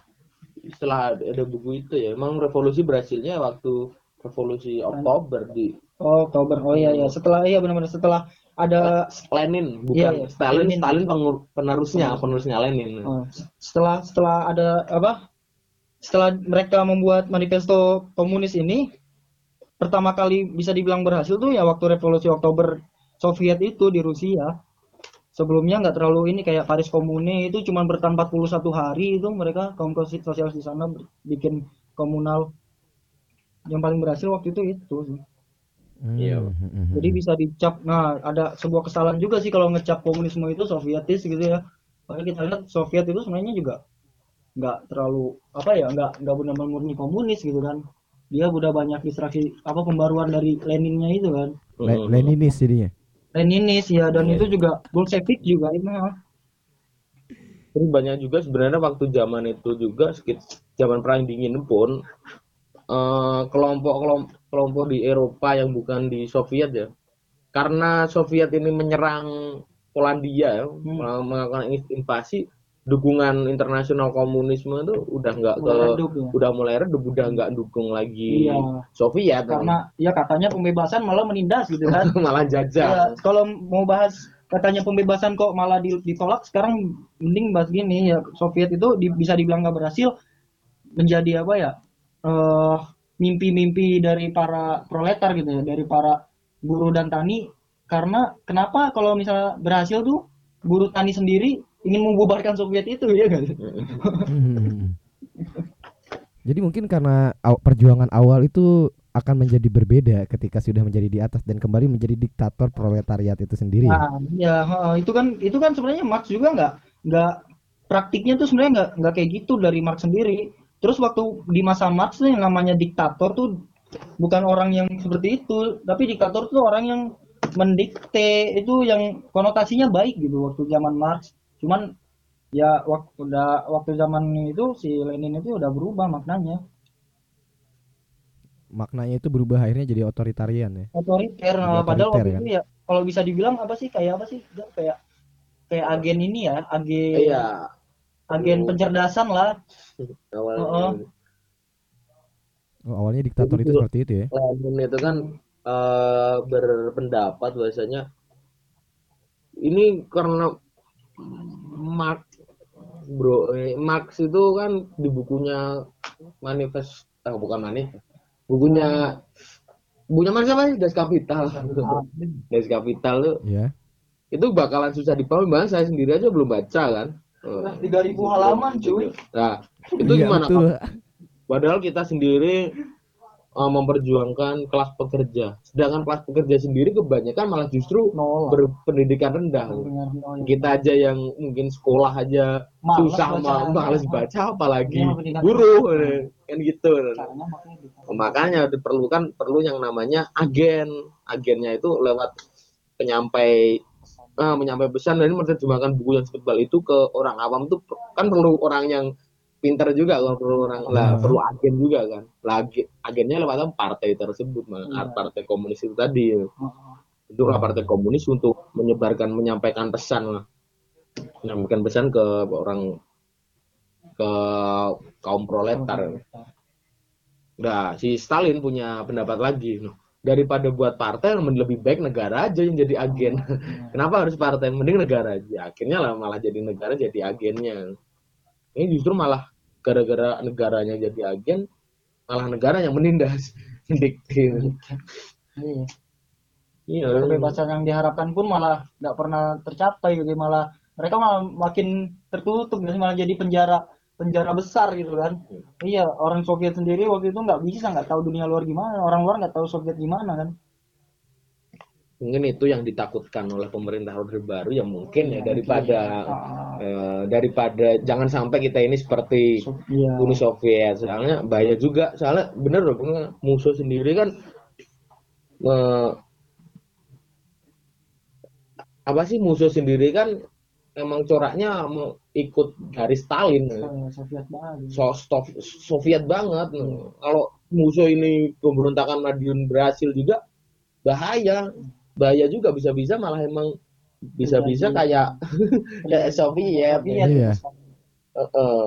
setelah ada buku itu ya, memang revolusi berhasilnya waktu revolusi Oktober di oh Oktober oh iya iya setelah iya benar-benar setelah ada Lenin, bukan Iya, iya, Stalin. Lenin. Stalin pengur- penerusnya, penerusnya Lenin. Oh, setelah setelah ada apa? Setelah mereka membuat manifesto komunis ini, pertama kali bisa dibilang berhasil tuh ya waktu revolusi Oktober Soviet itu di Rusia. Sebelumnya nggak terlalu ini kayak Paris Komune itu cuma bertahan 41 hari itu mereka kaum sosialis di sana bikin komunal. Yang paling berhasil waktu itu itu sih. Iya. Hmm, hmm, hmm, Jadi hmm. bisa dicap. Nah, ada sebuah kesalahan juga sih kalau ngecap komunisme itu Sovietis gitu ya. Makanya kita lihat Soviet itu sebenarnya juga nggak terlalu apa ya, nggak nggak benar-benar murni komunis gitu kan. Dia udah banyak distraksi apa pembaruan dari Leninnya itu kan. Le- Leninis jadinya Leninis ya dan itu juga Bolshevik juga mah. Terus banyak juga sebenarnya waktu zaman itu juga sekit zaman perang dingin pun eh, kelompok kelompok kelompok di Eropa yang bukan di Soviet ya. Karena Soviet ini menyerang Polandia ya, melakukan invasi, dukungan internasional komunisme itu udah nggak ke redup ya. udah mulai redup udah nggak dukung lagi Iya. Soviet karena ya katanya pembebasan malah menindas gitu kan malah Ya, jajah kalau mau bahas katanya pembebasan kok malah di- ditolak sekarang mending bahas gini ya Soviet itu di- bisa dibilang nggak berhasil menjadi apa ya eh mimpi-mimpi dari para proletar gitu ya dari para buruh dan tani karena kenapa kalau misalnya berhasil tuh buruh tani sendiri ingin membubarkan Soviet itu ya kan Hmm. Jadi mungkin karena aw- perjuangan awal itu akan menjadi berbeda ketika sudah menjadi di atas dan kembali menjadi diktator proletariat itu sendiri. Nah, ya itu kan itu kan sebenarnya Marx juga nggak nggak praktiknya tuh sebenarnya nggak nggak kayak gitu dari Marx sendiri. Terus waktu di masa Marx yang namanya diktator tuh bukan orang yang seperti itu, tapi diktator tuh orang yang mendikte itu yang konotasinya baik gitu waktu zaman Marx. Cuman ya waktu udah waktu zaman itu si Lenin itu udah berubah maknanya Maknanya itu berubah akhirnya jadi otoritarian ya. otoriter. Nah, padahal waktu kan? itu ya kalau bisa dibilang apa sih kayak apa sih? Dia Kayak kayak agen ini ya, agen iya agen pencerdasan lah. awalnya Heeh. Oh, awalnya diktator itu Betul. seperti itu ya. Lenin itu kan eh, berpendapat bahwasanya ini karena Marx bro eh, Marx itu kan di bukunya manifest ah bukan manifest bukunya bukunya Marx apa sih Das Kapital Das Kapital tuh Ya. itu bakalan susah dipahami bahkan saya sendiri aja belum baca kan Eh, 3000 halaman cuy. nah itu Iya, gimana betul. Padahal kita sendiri uh, memperjuangkan kelas pekerja. Sedangkan kelas pekerja sendiri kebanyakan malah justru Nol. berpendidikan rendah. Kita aja yang mungkin sekolah aja Males susah baca. ma- males baca apalagi Iya, buruh eh, kan gitu. Makanya gitu. Makanya diperlukan perlu yang namanya agen. Agennya itu lewat penyampai ah, menyampai pesan dan menerjemahkan buku yang setebal itu ke orang awam tuh kan perlu orang yang pintar juga kan perlu orang lah Ah. perlu agen juga kan lagi agennya lewat partai tersebut Mang. Iya. partai komunis itu tadi Heeh. itulah partai komunis untuk menyebarkan menyampaikan pesan lah menyampaikan pesan ke orang ke kaum proletar Nah, si Stalin punya pendapat lagi. Daripada buat partai, lebih baik negara aja yang jadi agen. Kenapa harus partai? Mending negara aja. Akhirnya lah malah jadi negara jadi agennya. Ini justru malah gara-gara negaranya jadi agen, malah negara yang menindas. Diktir. Iya. Iya. Kebebasan yang diharapkan pun malah nggak pernah tercapai gitu malah mereka malah makin tertutup gitu, malah jadi penjara penjara besar gitu kan. Iya, orang Soviet sendiri waktu itu nggak bisa nggak tahu dunia luar gimana, orang luar nggak tahu Soviet gimana kan. Mungkin itu yang ditakutkan oleh pemerintah Orde Baru ya mungkin ya daripada Ah, eh, daripada jangan sampai kita ini seperti Iya. Uni Soviet. Soalnya bahaya juga. Soalnya bener loh musuh sendiri kan eh, apa sih musuh sendiri kan emang coraknya mau ikut garis Stalin. Soviet banget. so, Sof- Soviet banget. Kalau musuh ini pemberontakan Madiun berhasil juga bahaya bahaya juga bisa-bisa malah emang bisa-bisa kayak kayak Soviet Soviet. Iya. Heeh.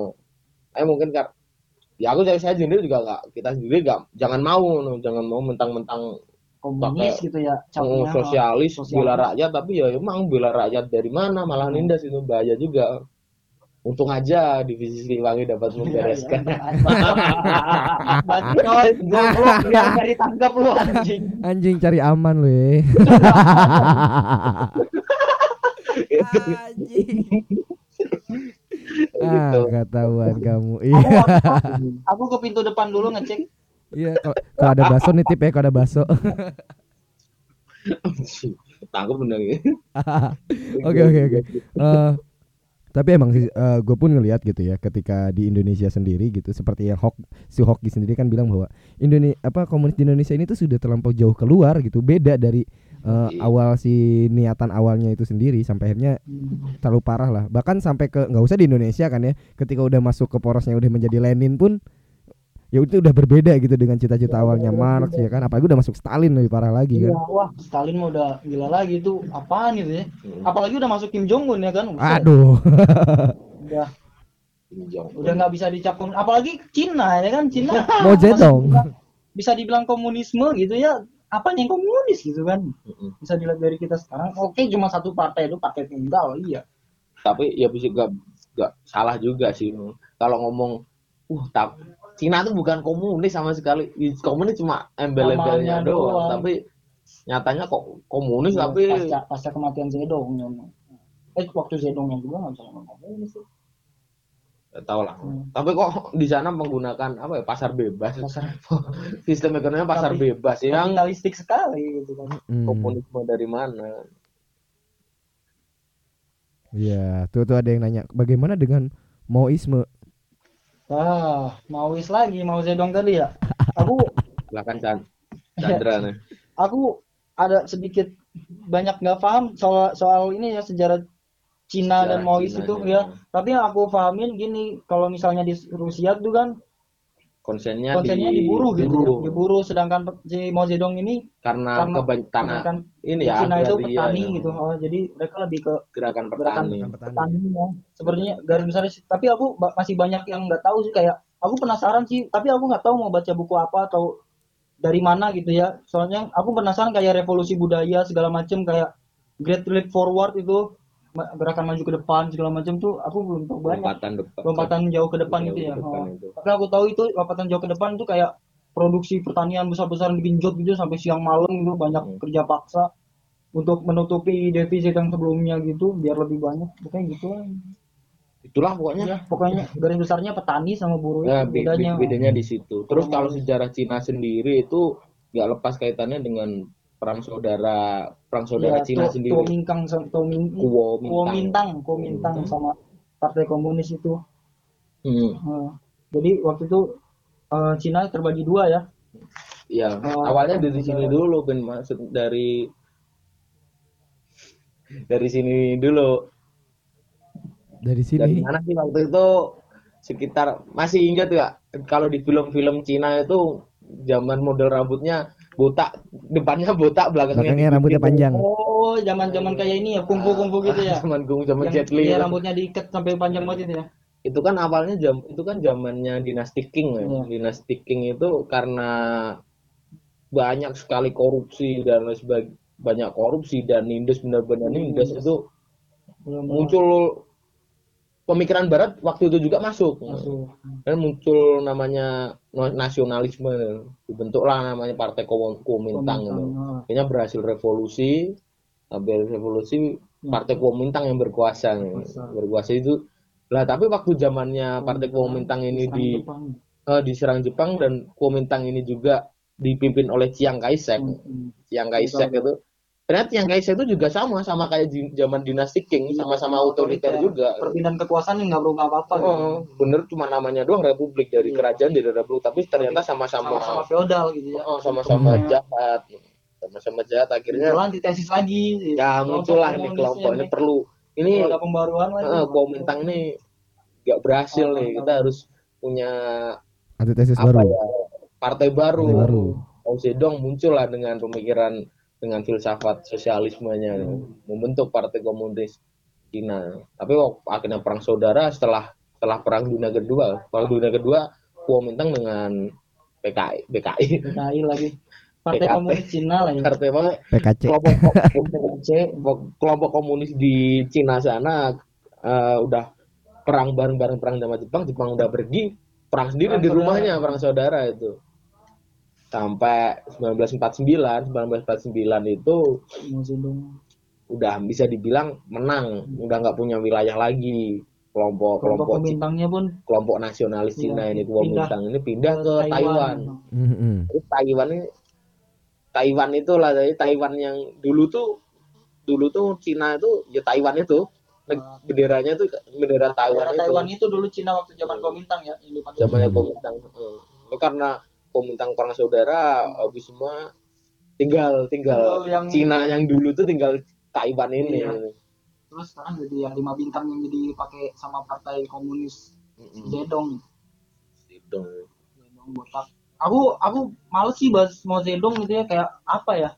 Eh mungkin kar ya aku saya, saya sendiri juga nggak kita sendiri nggak jangan mau no, jangan mau mentang-mentang Komunis gitu ya, oh, capnya. sosialis, Sosialis. bela rakyat tapi ya emang bela rakyat dari mana malah nindas itu bahaya juga untung aja divisi Siliwangi dapat membereskan Berarti kawan goblok biar nggak ditangkap lu anjing. Anjing cari aman lu ya. Anjing. ah, Gitu. ketahuan kamu. Aku, Iya. aku, aku ke pintu depan dulu ngecek. Iya, kalau ada bakso nitip ya, kalau ada bakso. tangkap bener ya Oke oke oke. Eh, tapi emang sih gue pun ngelihat gitu ya ketika di Indonesia sendiri gitu seperti yang Hok si Hoki sendiri kan bilang bahwa Indonesia apa komunis di Indonesia ini tuh sudah terlampau jauh keluar gitu beda dari eh, Iya. awal si niatan awalnya itu sendiri sampai akhirnya terlalu parah lah bahkan sampai ke nggak usah di Indonesia kan ya ketika udah masuk ke porosnya udah menjadi Lenin pun ya itu udah berbeda gitu dengan cita-cita awalnya Marx ya kan apalagi udah masuk Stalin lebih parah lagi Iya, kan wah, Stalin mah udah gila lagi tuh. Apaan gitu ya? Apalagi udah masuk Kim Jong Un ya kan? Aduh udah Kim Jong Un. udah nggak bisa dicap komunis. apalagi Cina ya kan Cina Mau Zedong. bisa- dibilang komunisme gitu ya apa yang komunis gitu kan Mm-mm. bisa dilihat dari kita sekarang oke cuma satu partai itu partai tunggal iya tapi ya bisa gak, gak salah juga sih kalau ngomong uh tak Cina tuh bukan komunis sama sekali komunis cuma embel-embelnya doang. doang. tapi nyatanya kok komunis Iya, tapi pasca, pasca kematian Zedong nyono. eh waktu Zedongnya juga nggak bisa ngomong komunis sih tahu lah Hmm. tapi kok di sana menggunakan apa ya pasar bebas pasar sistem ekonominya pasar Tapi- bebas yang kapitalistik sekali gitu kan Hmm. komunisme dari mana Iya, tuh tuh ada yang nanya, bagaimana dengan Maoisme? Ah Maois lagi mau Zedong tadi ya? Aku silakan Chan. Chandra nih. Aku ada sedikit banyak nggak paham soal soal ini ya sejarah Cina dan Sejarah Maois Cina itu ya. ya. Tapi yang aku pahamin gini kalau misalnya di Rusia tuh kan konsennya, konsennya diburu gitu diburu. diburu sedangkan si Mao Zedong ini karena, Karena- keban- tanah kan ini di ya Cina itu agraria petani ya. gitu oh, jadi mereka lebih ke gerakan gerakan petani petani ya. sebenarnya garis besar sih. tapi aku ba- masih banyak yang nggak tahu sih kayak aku penasaran sih tapi aku nggak tahu mau baca buku apa atau dari mana gitu ya soalnya aku penasaran kayak revolusi budaya segala macem kayak Great Leap Forward itu gerakan maju ke depan segala macam tuh aku belum tahu banyak lompatan depan lompatan jauh ke depan Jauh gitu ya depan Oh. itu. tapi aku tahu itu lompatan jauh ke depan tuh kayak produksi pertanian besar-besaran digenjot gitu sampai siang malam gitu banyak Hmm. kerja paksa untuk menutupi defisit yang sebelumnya gitu biar lebih banyak pokoknya gitu lah itulah pokoknya ya pokoknya garis besarnya petani sama buruh Nah, bedanya be- bedanya di situ. Terus kalau sejarah Cina sendiri itu nggak lepas kaitannya dengan perang saudara perang saudara ya, Cina sendiri. Tuoming Kuomintang. Kuomintang Kuomintang sama partai komunis itu Hmm, Nah, jadi waktu itu eh, Cina terbagi dua ya ya, Oh, awalnya dari saudara. sini dulu Ben maksud dari dari sini dulu. Dari Dari sini. mana sih waktu itu sekitar masih ingat ya kalau di film-film Cina itu zaman model rambutnya botak, depannya botak, belakangnya Belakangnya rambutnya panjang. oh zaman zaman kayak ini ya kungfu kungfu gitu ya Zaman gung zaman Jet Li. iya, rambutnya diikat sampai panjang banget itu ya itu kan awalnya jam itu kan zamannya dinasti King ya. Iya. Dinasti King itu karena banyak sekali korupsi dan lain sebagainya banyak korupsi dan nindes benar-benar nindes itu belum muncul pemikiran barat waktu itu juga masuk. Masuk. Dan muncul namanya nasionalisme. Dibentuklah namanya partai Kuomintang gitu. Akhirnya berhasil revolusi. Habis revolusi partai Kuomintang yang berkuasa. Berkuasa. berkuasa itu. Lah tapi waktu zamannya partai Kuomintang ini di Jepang. eh, diserang Jepang dan Kuomintang ini juga dipimpin oleh Chiang Kai-shek. Hmm. Chiang Kai-shek itu ternyata Chiang Kai-shek itu juga sama sama kayak di zaman dinasti King sama-sama otoriter juga. Perpindahan kekuasaan yang nggak berubah apa-apa gitu. Oh, bener cuma namanya doang republik dari kerajaan dari republik tapi ternyata sama-sama sama-sama feodal gitu ya. Oh, sama-sama jahat. Sama-sama jahat akhirnya Muncul antitesis lagi. Ya muncullah ini kelompok ini perlu ini ada pembaruan lagi eh, Kuomintang ini nggak berhasil nih. kita harus punya Antitesis apa baru. ya partai baru. Partai baru. Mao Zedong muncul lah dengan pemikiran dengan filsafat sosialismenya membentuk partai komunis Cina. Tapi waktu akhirnya perang saudara setelah setelah perang dunia kedua perang dunia kedua Kuomintang dengan PKI PKI PKI lagi. Partai PKP. Komunis Cina lah ya partai apa? PKC. kelompok kelompok kelompok komunis di Cina sana eh, udah perang bareng-bareng perang sama Jepang Jepang udah pergi perang sendiri Perang di saudara. rumahnya perang saudara itu sampai 1949 1949 itu udah bisa dibilang menang. Udah nggak punya wilayah lagi. Kelompok kelompok kelompok pemintangnya pun kelompok nasionalis Cina Iya, ini pindah Kuomintang ini pindah ke ke Taiwan. Terus Taiwan ini Taiwan itulah jadi Taiwan yang dulu tuh dulu tuh Cina itu ya Taiwan itu. Neg- benderanya tuh bendera Taiwan itu. Taiwan itu dulu Cina waktu zaman Komintang ya ini zamannya Heeh. Itu karena Kuomintang perang saudara habis semua tinggal tinggal yang- Cina yang dulu tuh tinggal Taiwan ini. Iya. terus sekarang jadi yang lima bintang yang jadi pakai sama partai komunis. Mm-mm. Zedong. Gitu. Zedong botak. Aku aku males sih bahas mau Zedong gitu ya kayak apa ya?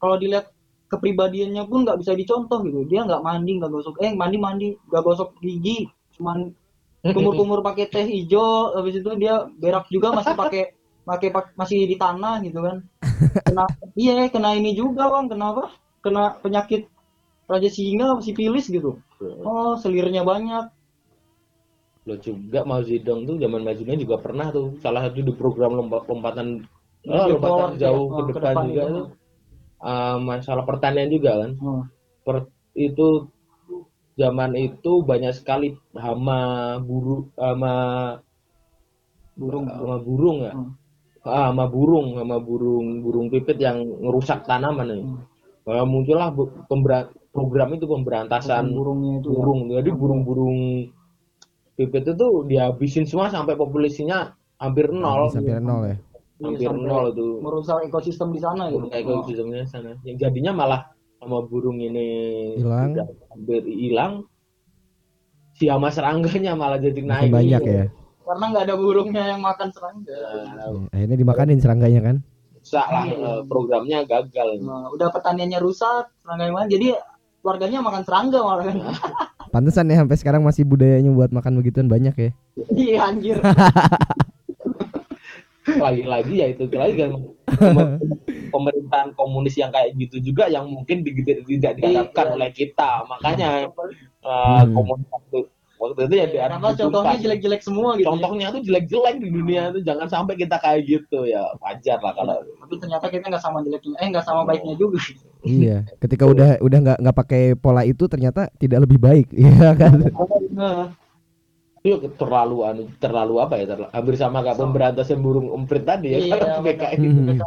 Kalau dilihat kepribadiannya pun nggak bisa dicontoh gitu. Dia nggak mandi nggak gosok. Eh mandi mandi. Nggak gosok gigi. Cuman kumur-kumur pakai teh hijau habis itu dia berak juga masih pakai pakai pak- masih di tanah gitu kan. Kena iya kena ini juga bang. Kenapa kena penyakit raja singa sipilis gitu. Oh selirnya banyak. Lo juga Mao Zedong tuh zaman Mao Zedong juga pernah tuh salah satu di program lomba lompatan oh, Iya, lompatan power, jauh ke Oh, ke depan depan juga itu. tuh. Ah, masalah pertanian juga kan. Oh. Per- itu zaman itu banyak sekali hama burung hama burung. hama burung ya. Hmm. Ah, hama burung hama burung burung pipit yang ngerusak tanaman nih Hmm. Nah, muncullah bu- pembera- program itu pemberantasan burungnya itu ya. burung jadi burung-burung pipit itu dihabisin semua sampai populasinya hampir nol Sampai nol ya. hampir Sampai nol itu merusak ekosistem di sana gitu burung ekosistemnya sana yang jadinya malah sama burung ini Hilang. hampir hilang si hama serangganya malah jadi naik banyak ya. Karena nggak ada burungnya yang makan serangga Nah, Akhirnya dimakanin serangganya kan. rusak lah eh, programnya gagal Nah, udah pertaniannya rusak serangga yang mana jadi warganya makan serangga malah kan Pantesan ya sampai sekarang masih budayanya buat makan begituan banyak ya. iya anjir lagi-lagi ya itu lagi kan Pem- pemerintahan komunis yang kayak gitu juga yang mungkin tidak diharapkan Iya. oleh kita makanya eh, Hmm. komunis waktu itu ya di karena contohnya jelek-jelek semua gitu ya. contohnya tuh jelek-jelek di dunia itu jangan sampai kita kayak gitu ya. Wajar lah kalau tapi ternyata kita nggak sama jeleknya eh nggak sama baiknya juga. Iya, ketika udah udah nggak nggak pakai pola itu ternyata tidak lebih baik, iya kan? nah, itu terlalu anu terlalu apa ya? Terlalu, hampir sama kayak pemberantasan burung emprit tadi ya. Iya, kalau PKI Hmm.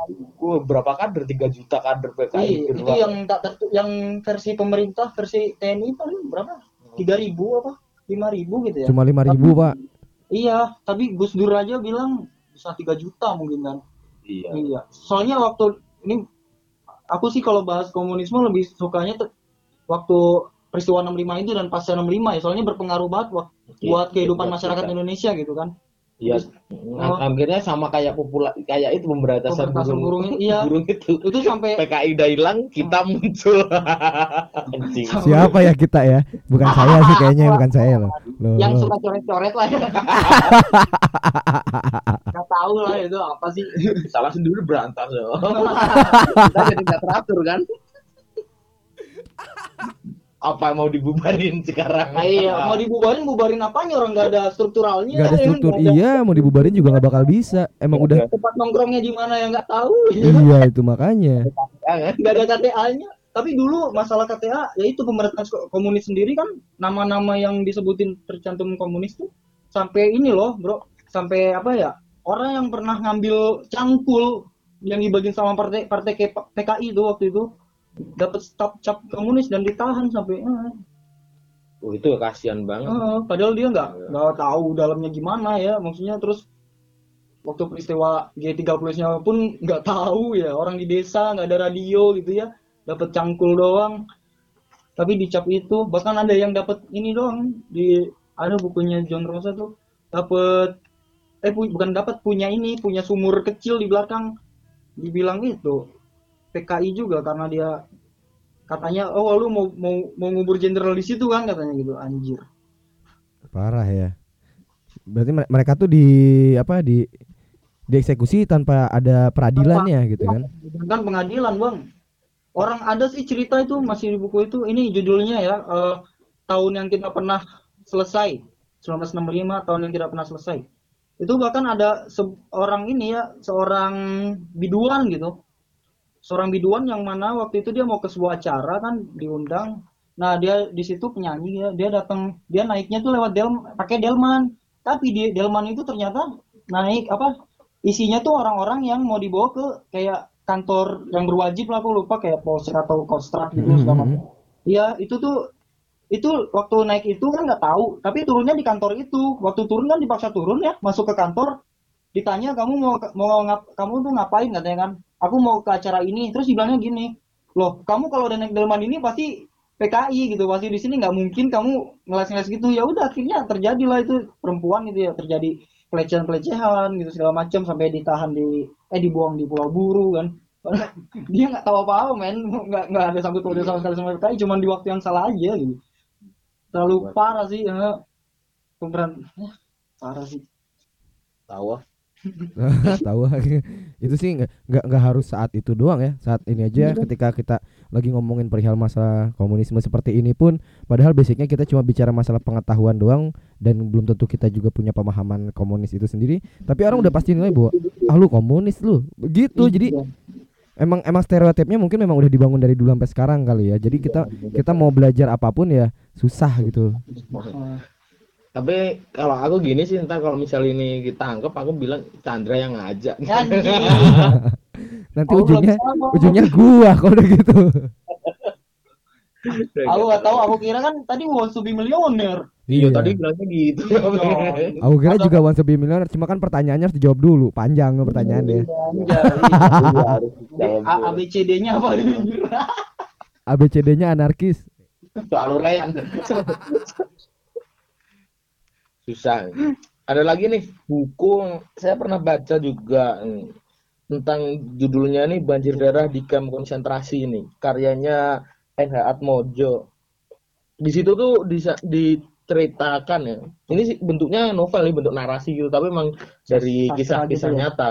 Wah, berapa kader? 3 juta kader PKI Iya, itu yang tak yang versi pemerintah versi TNI paling berapa? Tiga ribu apa lima ribu gitu ya Cuma lima ribu pak. iya tapi Gus Dur aja bilang bisa tiga juta mungkin kan iya Iya, soalnya waktu ini aku sih kalau bahas komunisme lebih sukanya tuh waktu peristiwa 65 itu dan pasca 65 ya, soalnya berpengaruh banget buat, Iya, buat kehidupan masyarakat. Indonesia gitu kan. Iya, Oh. akhirnya sama kayak popula kayak itu pemberantasan burung, burung, iya. burung itu. Itu sampai PKI udah hilang, kita muncul. Anjing. Siapa ya kita ya? Bukan saya sih kayaknya bukan saya loh. Loh, yang loh. suka coret-coret lah ya. Gak tahu lah itu apa sih. Salah sendiri berantas ya. kita jadi nggak teratur kan. Apa yang mau dibubarin sekarang? Nah, iya, mau dibubarin, bubarin apanya orang nggak ada strukturalnya. Nggak ada ya, struktur, ada iya mau dibubarin juga nggak bakal bisa. Emang udah, Tempat nongkrongnya di mana yang nggak tahu. iya itu makanya. nggak ada KTA-nya. Tapi dulu masalah KTA, yaitu pemerintahan ko- komunis sendiri kan nama-nama yang disebutin tercantum komunis tuh sampai ini loh, bro, sampai apa ya? Orang yang pernah ngambil cangkul yang dibagiin sama partai partai PKI itu waktu itu dapat stop cap komunis dan ditahan sampai eh, Oh, itu kasihan banget. eh, padahal dia nggak nggak tahu dalamnya gimana ya. Maksudnya terus waktu peristiwa G30-nya pun nggak tahu ya. Orang di desa nggak ada radio gitu ya. Dapat cangkul doang. Tapi dicap itu bahkan ada yang dapat ini doang. Di ada bukunya John Rosa tuh. Dapat eh pu- bukan dapat punya ini punya sumur kecil di belakang. Dibilang itu PKI juga karena dia katanya oh lu mau mau mau ngubur jenderal di situ kan katanya gitu anjir. Parah ya. Berarti mere- mereka tuh di apa di dieksekusi tanpa ada peradilannya gitu kan? kan pengadilan bang. Orang ada sih cerita itu masih di buku itu. Ini judulnya ya eh, tahun yang tidak pernah selesai. 1965 tahun yang tidak pernah selesai. Itu bahkan ada seorang ini ya seorang biduan gitu seorang biduan yang mana waktu itu dia mau ke sebuah acara kan diundang. Nah dia di situ penyanyi ya dia datang dia naiknya tuh lewat del pakai delman. Tapi di delman itu ternyata naik apa isinya tuh orang-orang yang mau dibawa ke kayak kantor yang berwajib lah aku lupa kayak polsek atau kostrat gitu segala mhm. macam. Iya itu tuh itu waktu naik itu kan nggak tahu. Tapi turunnya di kantor itu. Waktu turun kan dipaksa turun ya masuk ke kantor. Ditanya kamu mau mau ngap, kamu tuh ngapain? katanya kan aku mau ke acara ini terus dibilangnya gini loh kamu kalau udah naik delman ini pasti PKI gitu pasti di sini nggak mungkin kamu ngeles-ngeles gitu ya udah akhirnya terjadilah itu perempuan gitu ya terjadi pelecehan-pelecehan gitu segala macam sampai ditahan di eh dibuang di Pulau Buru kan dia nggak tahu apa-apa men nggak nggak ada sangkut pautnya sama sekali sama PKI cuman di waktu yang salah aja gitu terlalu parah sih ya. Pemberan Wah, parah sih. tahu ah. tahu. Itu sih nggak nggak harus saat itu doang ya. Saat ini aja ketika kita lagi ngomongin perihal masalah komunisme seperti ini pun padahal basicnya kita cuma bicara masalah pengetahuan doang dan belum tentu kita juga punya pemahaman komunis itu sendiri. Tapi orang udah pasti nilai bahwa ah lu komunis lu. Begitu jadi Iya. emang emang stereotipnya mungkin memang udah dibangun dari dulu sampai sekarang kali ya. Jadi kita kita mau belajar apa pun ya susah gitu tapi kalau aku gini sih ntar kalau misal ini kita anggap aku bilang Chandra yang ngajak anjing. nanti Aku ujungnya ujungnya gua kalau udah gitu Aku nggak tahu, aku kira kan tadi wants to be millionaire. iya tadi bilangnya gitu Aku kira juga want to be millionaire, cuma kan pertanyaannya harus dijawab dulu, panjang pertanyaannya. Iya. ABCD-nya apa? ABCD-nya anarkis. soal urean susah ada lagi nih buku saya pernah baca juga nih, tentang judulnya nih banjir darah di kamp konsentrasi ini karyanya NH Atmojo di situ tuh disa- diceritakan ya ini sih bentuknya novel nih bentuk narasi gitu tapi memang dari kisah-kisah gitu ya? nyata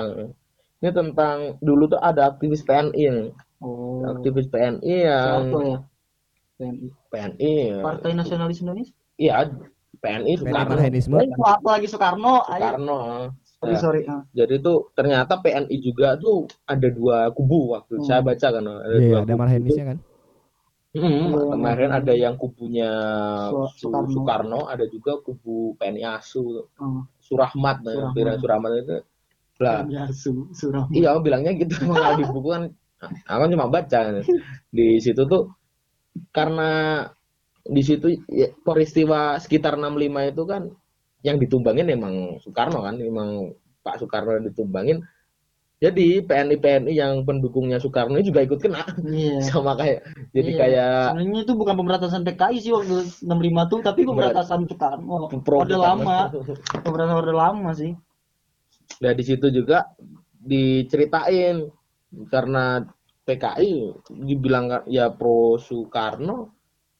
ini tentang dulu tuh ada aktivis PNI nih. Oh, aktivis PNI yang siapa ya? PNI. PNI ya. Partai Nasionalis Indonesia. Iya, PNI PNI Soekarno. Marhaenisme. Eh, apa lagi Soekarno? Soekarno. Sorry, Nah, sorry. Ah. Jadi tuh ternyata PNI juga tuh ada dua kubu waktu Hmm. saya baca kan ada Iya, dua ada kubu. Marhaenisnya kan. Hmm, Iya. kemarin ada yang kubunya Soekarno. Soekarno, ada juga kubu PNI ASU Oh, Surahmat, nah, Surahmat. Surahmat itu lah. ya, su, surah. Iya, aku bilangnya gitu kalau di buku kan aku kan cuma baca di situ tuh karena di situ ya, peristiwa sekitar 65 itu kan yang ditumbangin emang Soekarno kan, emang Pak Soekarno yang ditumbangin. Jadi PNI PNI yang pendukungnya Soekarno juga ikut kena Iya. sama kayak jadi Iya. kayak sebenarnya itu bukan pemberantasan PKI sih waktu 65 tuh, tapi pemberantasan Soekarno. Orde Soekarno. lama, pemberantasan orde lama sih. Nah di situ juga diceritain karena PKI dibilang ya pro Soekarno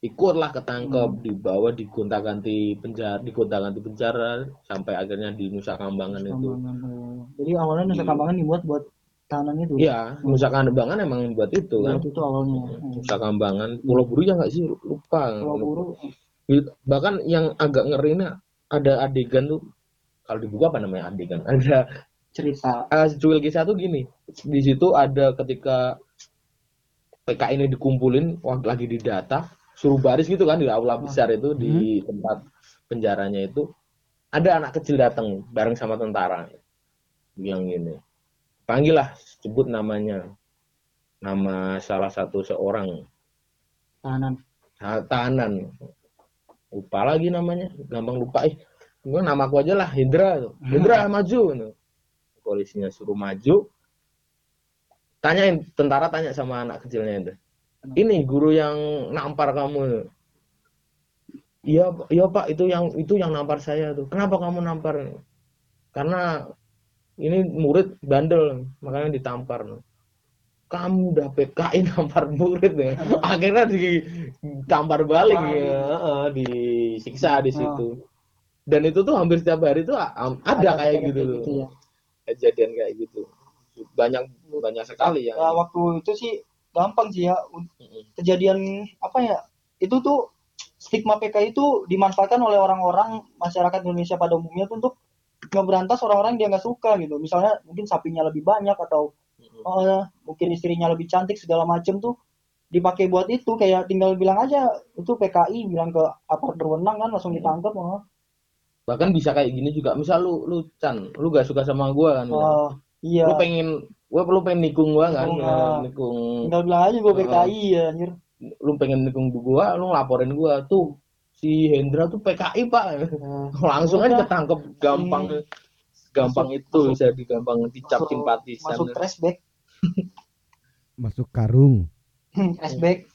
ikutlah ketangkep dibawa digonta-ganti penjara digonta-ganti penjara sampai akhirnya di Nusa Kambangan itu Kambangan, oh. Jadi awalnya Nusa Kambangan dibuat buat tahanan itu. iya Nusa Kambangan emang buat itu kan Buat itu awalnya. Hmm. Nusa Kambangan Pulau Buru ya nggak sih lupa Pulau Buru bahkan yang agak ngerinya ada adegan tuh kalau dibuka apa namanya adegan ada cerita. uh, Jewel G1 gini di situ ada ketika PKI ini dikumpulin waktu lagi didata suruh baris gitu kan di aula besar itu di tempat penjaranya itu ada anak kecil datang bareng sama tentara. Yang gini panggil lah sebut namanya. Nama salah satu seorang. Tahanan. ta- tahanan. Lupa lagi namanya gampang lupa. Eh nama aku aja lah Hendra tuh. Hendra maju gitu. polisinya suruh maju. Tanyain tentara tanya sama anak kecilnya itu ini guru yang nampar kamu iya iya pak itu yang itu yang nampar saya tuh. Kenapa kamu nampar karena ini murid bandel makanya ditampar kamu udah PKI nampar murid ya akhirnya ditampar balik ya. Disiksa di situ. Dan itu tuh hampir setiap hari tuh am- ada kayak gitu tuh ya. kejadian kayak gitu. Banyak banyak sekali Ya, waktu itu sih gampang sih ya. Kejadian apa ya itu tuh stigma PKI itu dimanfaatkan oleh orang-orang masyarakat Indonesia pada umumnya tuh untuk ngeberantas orang-orang yang dia nggak suka gitu. Misalnya mungkin sapinya lebih banyak atau eh, mungkin istrinya lebih cantik segala macem tuh dipakai buat itu. Kayak tinggal bilang aja itu PKI bilang ke aparat berwenang kan langsung ditangkap oh, bahkan bisa kayak gini juga. Misal lu lu Chan lu gak suka sama gua kan Oh, iya. Lu pengen gua lu pengen nikung gua kan? Nikung, Nah, ah. nikung tinggal bilang aja gue Oh. PKI ya anjir. Lu pengen nikung gua lu ngelaporin gua. Tuh si Hendra tuh PKI pak. Langsung aja ketangkep. Gampang. Hmm. gampang Masuk- itu masuk- bisa digampang dicap Masuk- simpatisan masuk flashback Masuk karung. flashback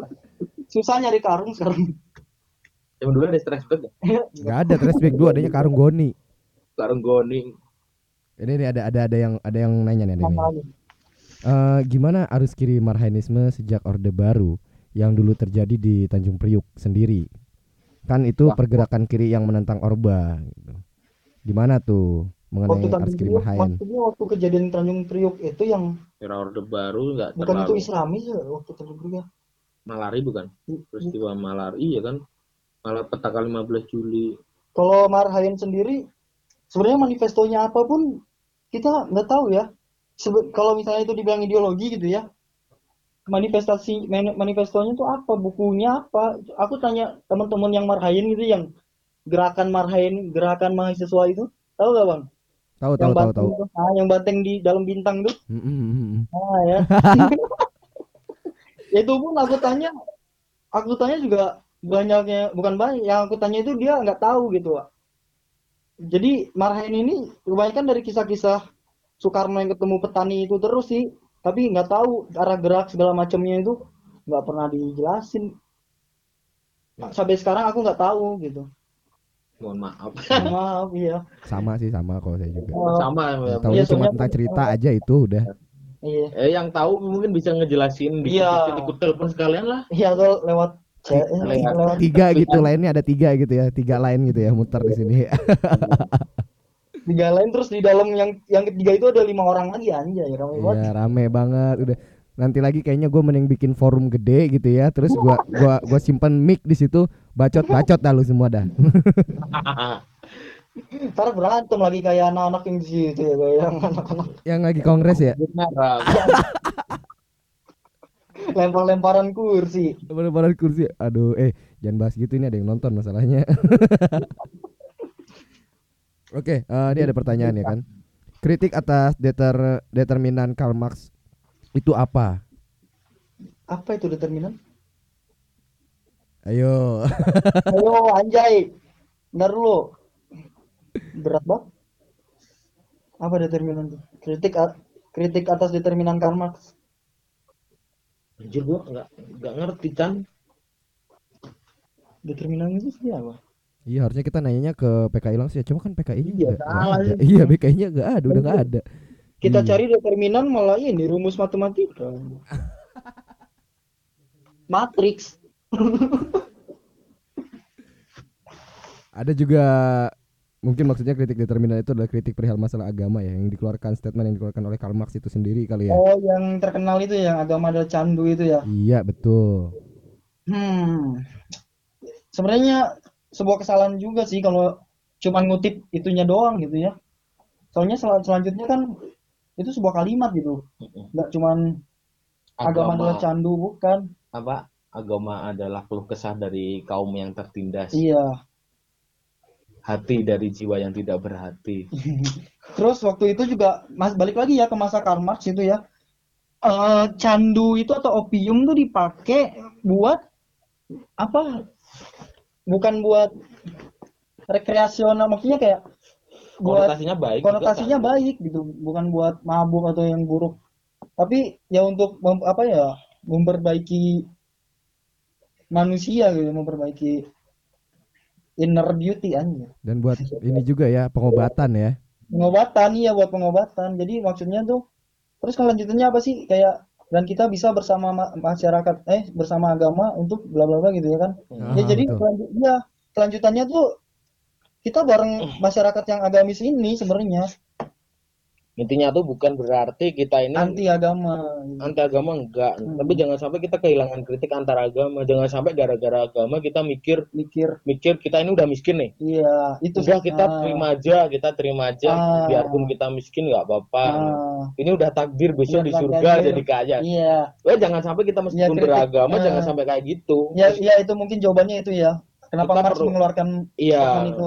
susah nyari karung sekarang. Yang dulu ada stress bag ya? Enggak ada flashback dulu adanya karung goni. sekarang goni Ini, ini ada ada ada yang ada yang nanya nih ada yang nanya. Eh, gimana arus kiri Marhaenisme sejak Orde Baru yang dulu terjadi di Tanjung Priuk sendiri? kan itu Wah. pergerakan kiri yang menentang Orba gitu. Gimana tuh mengenai Waktu Arzki Priok, Marhain? maksudnya waktu kejadian Tanjung Priok itu yang Era Orde Baru nggak bukan itu terlalu Islami ya waktu Tanjung Priok ya. malari bukan peristiwa malari iya kan malah petaka 15 Juli Kalau Marhain sendiri sebenarnya manifestonya apa pun kita nggak tahu ya. Sebe- kalau misalnya itu dibilang ideologi gitu ya. Manifestasi man- manifestonya itu apa? Bukunya apa? Aku tanya teman-teman yang Marhain gitu yang gerakan Marhain, gerakan mahasiswa itu, tahu gak bang? Tahu tahu yang tahu tahu. tuh, ah, yang banteng di dalam bintang tuh. Mm, mm, mm, mm. Ah ya. itu pun aku tanya, aku tanya juga banyaknya bukan banyak, yang aku tanya itu dia nggak tahu gitu. Jadi Marhain ini kebanyakan dari kisah-kisah Soekarno yang ketemu petani itu terus sih, tapi nggak tahu arah gerak segala macamnya itu nggak pernah dijelasin. Sampai sekarang aku nggak tahu gitu. mohon maaf Maaf iya. Sama sih sama kalau saya juga. Oh, sama ya Tahu Iya, cuma tentang cerita aja itu udah. iya. eh yang tahu mungkin bisa ngejelasin di Iya. ikut telepon sekalian lah Iya lewat Tiga gitu lainnya ada tiga gitu ya, tiga lain gitu ya muter di sini. tiga lain terus di dalam yang yang ketiga itu ada lima orang lagi anjay ramai banget Iya rame banget udah. Nanti lagi kayaknya gue mending bikin forum gede gitu ya, terus gua gua gua simpen mic di situ, bacot bacot dah lu semua dah. ntar berantem lagi kayak anak-anak yang di situ ya kayak yang anak-anak Yang lagi kongres ya, Benar. Lempar-lemparan kursi lebaran kursi. Aduh, eh jangan bahas gitu ini ada yang nonton masalahnya. Oke, eh, ini ada pertanyaan ya kan. Kritik atas deter determinan Karl Marx itu apa? apa itu determinan Ayo. ayo anjay ntar dulu berat banget apa determinan kritik kritik atas determinan Karl Marx Anjir gua nggak nggak ngerti Chan. determinan itu sih apa Iya harusnya kita nanyanya ke PKI langsung ya. Cuma kan PKI-nya Iya, ada. sih. Iya PKI-nya nggak ada, udah nggak ada. kita Iya. cari determinan malah ini rumus matematika matrix Ada juga mungkin maksudnya kritik determinan itu adalah kritik perihal masalah agama ya yang dikeluarkan statement yang dikeluarkan oleh Karl Marx itu sendiri kali ya. oh yang terkenal itu yang agama adalah candu itu ya Iya betul. Hmm. Sebenarnya sebuah kesalahan juga sih kalau cuman ngutip itunya doang gitu ya. Soalnya sel- selanjutnya kan itu sebuah kalimat gitu. Nggak cuman agama adalah candu bukan. apa agama adalah keluh kesah dari kaum yang tertindas Iya. Hati dari jiwa yang tidak berhati Terus waktu itu juga mas balik lagi ya ke masa Karl Marx itu ya. Eh, candu itu atau opium tuh dipakai buat apa? Bukan buat rekreasional maksudnya kayak buat konotasinya baik juga konotasinya kan? baik gitu bukan buat mabuk atau yang buruk tapi ya untuk apa ya memperbaiki manusia gitu memperbaiki inner beauty aja Dan buat ini juga ya pengobatan ya. pengobatan iya buat pengobatan. Jadi maksudnya tuh terus kelanjutannya apa sih? Kayak dan kita bisa bersama ma- masyarakat eh bersama agama untuk bla bla bla gitu ya kan? Ya Ah, jadi betul. kelanjut- ya, kelanjutannya tuh kita bareng masyarakat yang agamis ini sebenarnya intinya tuh bukan berarti kita ini anti agama anti agama enggak tapi jangan sampai kita kehilangan kritik antar agama jangan sampai gara-gara agama kita mikir mikir. mikir kita ini udah miskin nih. Iya itu udah kita ah, terima aja kita terima aja. Ah. biarpun kita miskin nggak apa-apa. Ah, ini udah takdir besok Udah di surga takdir. jadi kaya. Iya. Wah, jangan sampai kita meskipun kritik. beragama Ah. jangan sampai kayak gitu. Ya ya itu mungkin jawabannya itu ya. Kenapa Kita Marx perlu- mengeluarkan iya. itu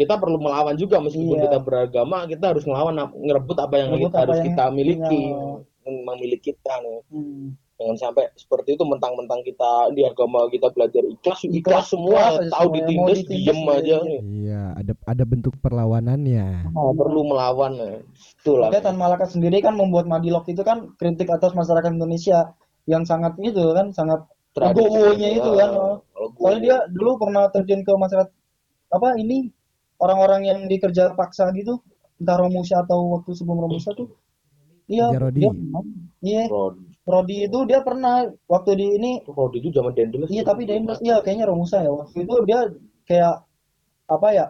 kita perlu melawan juga meskipun Iya. kita beragama kita harus melawan ngerebut apa yang Ngerebut harus apa yang- kita miliki iya. yang memiliki kita nih Hmm. jangan sampai seperti itu mentang-mentang kita di agama kita belajar ikhlas ikhlas, Ikhlas, semua ikhlas tahu semua. Ditindas ditindas, diem iya, aja iya. nih Iya, ada ada bentuk perlawanannya. Nah, perlu melawan nih. itulah Tan Malaka sendiri kan membuat Madilog itu kan kritik atas masyarakat Indonesia yang sangat itu kan sangat Tradisi. legowonya itu kan. Ya, oh. legowo. Soalnya dia dulu pernah terjun ke masyarakat apa ini orang-orang yang dikerja paksa gitu entah Romusha atau waktu sebelum Romusha tuh iya Rodi. dia iya. Rod- Rodi itu dia pernah waktu di ini. Kalau itu zaman Dendels. Iya tapi Dendels iya kayaknya Romusa ya waktu itu dia kayak apa ya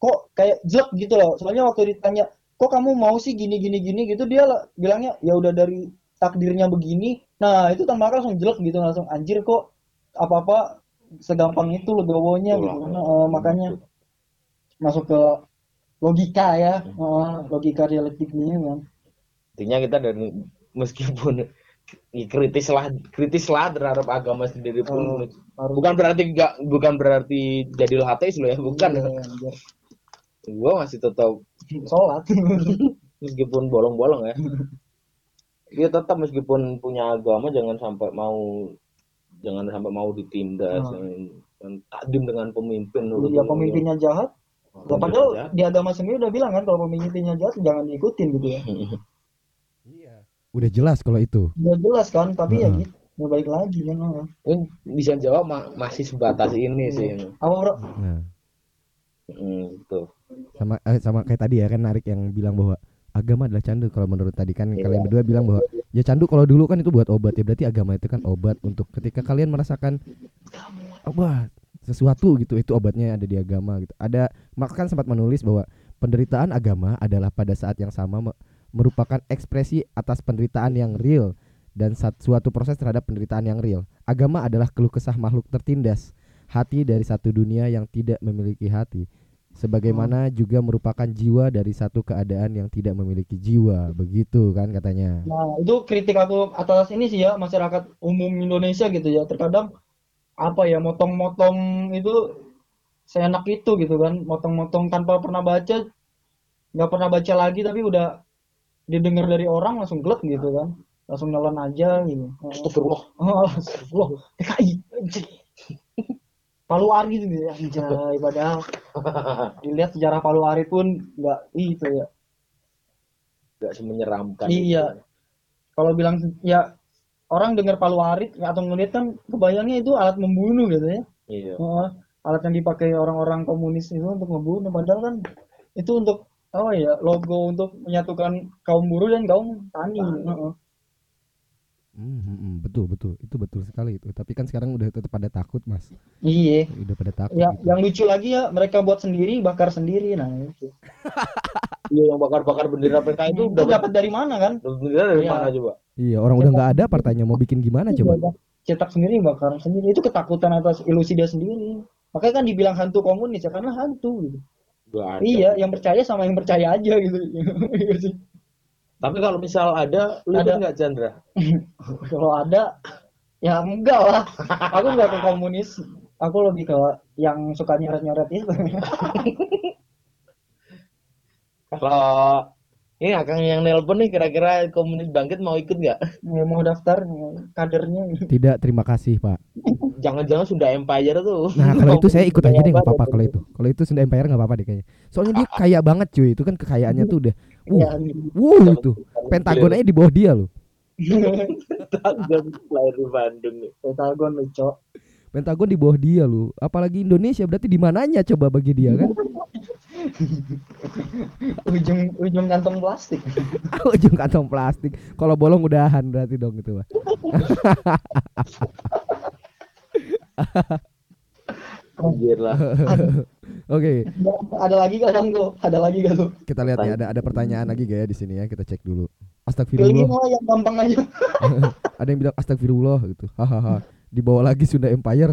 kok kayak jelek gitu loh. Soalnya waktu ditanya kok kamu mau sih gini gini gini? gitu dia lah- bilangnya ya udah dari takdirnya begini. Nah itu tanpa langsung jelek gitu langsung anjir kok apa apa segampang itu legowonya gitu Itulah. Nah, eh, makanya masuk ke logika ya. Eh, logika dialektiknya kan. Intinya kita dari meskipun ya, kritis lah kritis lah terhadap agama sendiri pun Oh, harus. bukan berarti enggak bukan berarti jadi ateis loh ya bukan. Iya, anjir. gua masih tetap sholat. meskipun bolong-bolong ya. Dia tetap meskipun punya agama jangan sampai mau jangan sampai mau ditindas Hmm. jangan, jangan takdim dengan pemimpin ya pemimpinnya jahat Oh, Ya, padahal di agama sendiri udah bilang kan kalau pemimpinnya jahat jangan diikutin gitu ya. Udah jelas kalau itu. Udah jelas kan, tapi ya Heeh. gitu. Ya balik lagi kan. Ini bisa jawab ma- masih sebatas ini sih Apa bro? Nah, Hmm, tuh sama eh, sama kayak tadi ya kan narik yang bilang bahwa agama adalah candu kalau menurut tadi kan Iya. kalian berdua bilang bahwa ya candu kalau dulu kan itu buat obat ya berarti agama itu kan obat untuk ketika kalian merasakan wah sesuatu gitu itu obatnya ada di agama gitu. Ada Marx kan sempat menulis bahwa penderitaan agama adalah pada saat yang sama me- merupakan ekspresi atas penderitaan yang real dan suatu proses terhadap penderitaan yang real. Agama adalah keluh kesah makhluk tertindas hati dari satu dunia yang tidak memiliki hati sebagaimana juga merupakan jiwa dari satu keadaan yang tidak memiliki jiwa. Begitu kan katanya. Nah itu kritik aku atas ini sih ya masyarakat umum Indonesia gitu ya. Terkadang apa ya motong-motong itu seenak itu gitu kan. Motong-motong tanpa pernah baca, nggak pernah baca lagi tapi udah didengar dari orang langsung glek gitu kan. Langsung nelan aja gitu. Astagfirullah Oh, astagfirullah. Anjing. Palu Ari gitu ya. Anjay, padahal dilihat sejarah Palu Ari pun nggak itu ya. nggak semenyeramkan Iya. Kalau bilang ya orang dengar Palu Arit atau ngeliat kan kebayangnya itu alat membunuh gitu ya. iya Heeh. alat yang dipakai orang-orang komunis itu untuk membunuh padahal kan itu untuk apa ya logo untuk menyatukan kaum buruh dan kaum tani. Heeh. Hmm, hmm, hmm, betul betul itu betul sekali itu tapi kan sekarang udah tetap pada takut mas Iya. udah pada takut Ya, gitu. yang lucu lagi ya mereka buat sendiri, bakar sendiri. Nah, itu. iya yang bakar-bakar bendera PKI itu Itu dapat dari mana kan? bendera dari Iya. mana coba iya orang udah nggak ada partainya mau bikin gimana coba Udah Cetak sendiri, bakar sendiri. Itu ketakutan atas ilusi dia sendiri. Makanya kan dibilang hantu komunis ya karena hantu gitu. ada Iya, yang percaya sama yang percaya aja gitu. Tapi kalau misal ada lu Ada. nggak Chandra Kalau ada, ya enggak lah. Aku enggak ke komunis. Aku lebih ke yang suka nyoret-nyoret itu. kalau ini akang yang nelpon nih kira-kira komunis bangkit mau ikut nggak? Ya, mau daftar kadernya. tidak terima kasih pak. Jangan-jangan Sunda Empire tuh. Nah kalau itu saya ikut aja deh nggak Apa apa-apa tuh? kalau itu. Kalau itu Sunda Empire nggak apa-apa deh kayaknya. Soalnya dia kaya banget cuy. Itu kan kekayaannya tuh udah. Ya, uh, wuh itu. Pentagon aja di bawah dia loh. Pentagon lahir di Bandung. Nih. Pentagon lu, Cok. Pentagon di bawah dia loh. Apalagi Indonesia berarti di mananya coba bagi dia kan Ujung ujung kantong plastik. ujung kantong plastik kalau bolong udahan berarti dong itu Anjir lah. oke Ada lagi gak kan tuh? Ada lagi gak tuh? kita lihat ya ada ada pertanyaan lagi gak ya di sini ya kita cek dulu Pilih Astagfirullah mau yang gampang aja. ada yang bilang astagfirullah gitu hahaha dibawa lagi Sunda Empire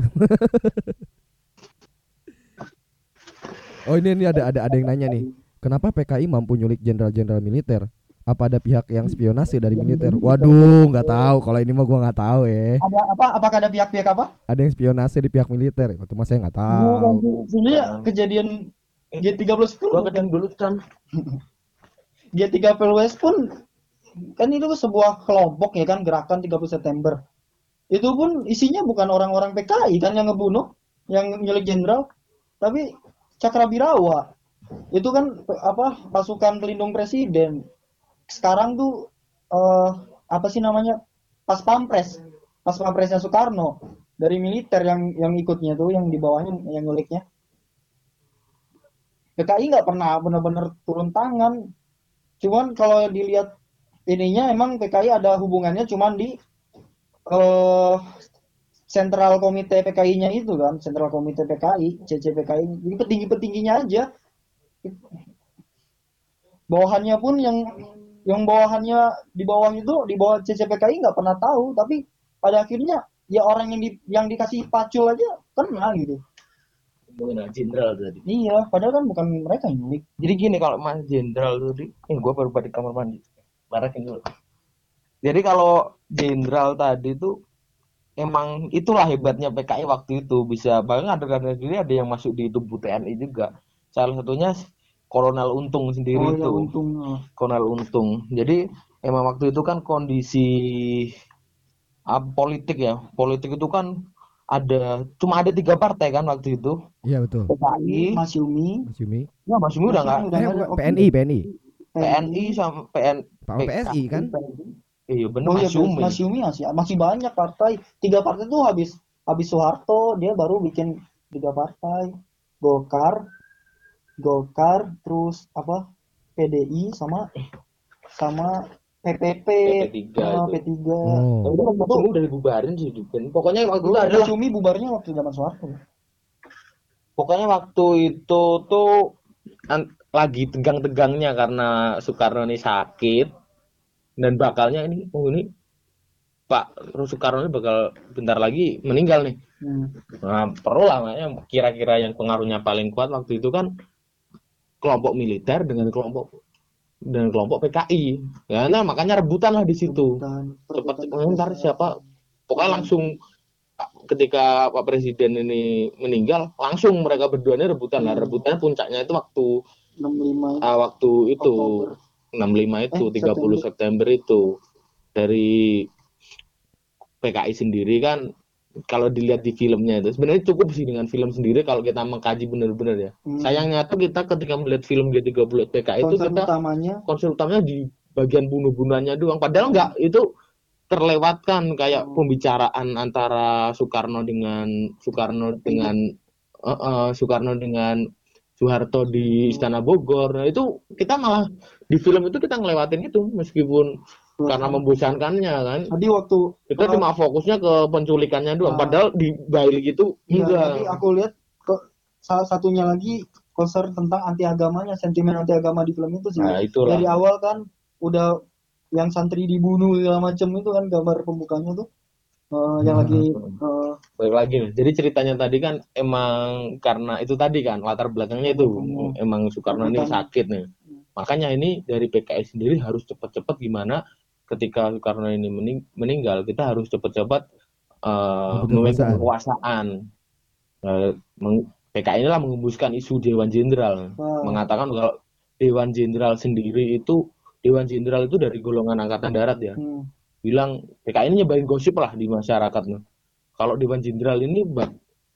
oh ini ini ada ada ada yang nanya nih. Kenapa PKI mampu nyulik jenderal-jenderal militer? Apa ada pihak yang spionase dari militer? Waduh nggak tahu. Kalau ini mah gua nggak tahu ya. Ada apa? Apakah ada pihak-pihak apa? ada yang spionase di pihak militer. Itu mah saya nggak tahu. Ini ya kejadian G30 Gua kadang dulu kan G30S pun kan itu sebuah kelompok ya kan gerakan 30 September. Itu pun isinya bukan orang-orang PKI kan yang ngebunuh, yang nyulik jenderal, tapi Cakrabirawa. Itu kan apa pasukan pelindung presiden. Sekarang tuh eh apa sih namanya? Pas Pampres. Pas Pampresnya Soekarno dari militer yang yang ikutnya tuh yang di bawahnya yang nyuliknya. PKI nggak pernah benar-benar turun tangan. Cuman kalau dilihat ininya emang PKI ada hubungannya cuman di eh sentral komite PKI-nya itu kan, sentral komite PKI, CCPKI, jadi petinggi-petingginya aja. Bawahannya pun yang yang bawahannya di bawah itu di bawah CCPKI nggak pernah tahu, tapi pada akhirnya ya orang yang di, yang dikasih pacul aja kena gitu. mengenal jenderal tadi Iya, padahal kan bukan mereka yang nyulik. Jadi gini kalau Mas Jenderal tadi, ini gue baru balik kamar mandi. Barakin dulu. Jadi kalau Jenderal tadi tuh emang itulah hebatnya PKI waktu itu bisa bahkan ada kader sendiri ada yang masuk di tubuh TNI juga. Salah satunya Kolonel Untung sendiri Oh itu. ya untung. Kolonel Untung. Jadi emang waktu itu kan kondisi ah, politik ya. Politik itu kan ada cuma ada tiga partai kan waktu itu. Iya betul. PKI, Mas Yumi, Mas Yumi. ya Mas Yumi udah nggak Eh, PNI, PNI. PNI sama PN Pak PSI kan? Iya bener Oh iya, Mas Yumi. Mas Yumi masih masih banyak partai. Tiga partai tuh habis habis Soeharto dia baru bikin tiga partai. Golkar, Golkar, terus apa? PDI sama sama PPP, PP3 ah, itu. P3. Oh. Tapi kan Mas Yumi udah dibubarin sih. Pokoknya waktu itu Mas adalah Yumi bubarnya waktu zaman Soeharto. Pokoknya waktu itu tuh lagi tegang-tegangnya karena Soekarno ini sakit dan bakalnya ini oh ini Pak Soekarno ini bakal bentar lagi meninggal nih. Hmm. Nah, perlu lah makanya kira-kira yang pengaruhnya paling kuat waktu itu kan kelompok militer dengan kelompok dan kelompok PKI. Ya, nah makanya rebutan lah di situ. Cepat ntar siapa pokoknya langsung ketika Pak Presiden ini meninggal langsung mereka berdua ini rebutan lah rebutannya puncaknya itu waktu 65 ah, waktu itu Oktober. 65 itu Eh, 30 September itu dari PKI sendiri kan kalau dilihat di filmnya itu sebenarnya cukup sih dengan film sendiri kalau kita mengkaji benar-benar ya Hmm. sayangnya tuh kita ketika melihat film G30 PKI itu kita utamanya konsep utamanya di bagian bunuh-bunuhannya doang. Padahal enggak itu terlewatkan kayak Hmm. pembicaraan antara Soekarno dengan Soekarno dengan eh, eh, Soekarno dengan Soeharto di Istana Bogor. Nah, itu kita malah di film itu kita ngelewatin itu meskipun karena membosankannya kan. tadi waktu Kita cuma fokusnya ke penculikannya doang. Ah. Padahal di balik itu Iya, enggak. tadi aku lihat kok salah satunya lagi konser tentang anti agamanya, sentimen anti agama di film itu sih. Nah, itulah. Dari awal kan udah yang santri dibunuh segala macem itu kan gambar pembukanya tuh. Eh, yang lagi eh, Balik lagi nih. Jadi ceritanya tadi kan emang karena itu tadi kan latar belakangnya itu Hmm. emang Soekarno ini sakit nih. Makanya ini dari PKI sendiri harus cepat-cepat gimana ketika Soekarno ini mening- meninggal kita harus cepat-cepat eh, Merebut memegang kekuasaan. kekuasaan. Eh, PKI inilah mengembuskan isu Dewan Jenderal Ah. mengatakan kalau Dewan Jenderal sendiri itu Dewan Jenderal itu dari golongan angkatan darat ya hmm, bilang PKI ini nyebarin gosip lah di masyarakat nih. Kalau Dewan Jenderal ini bak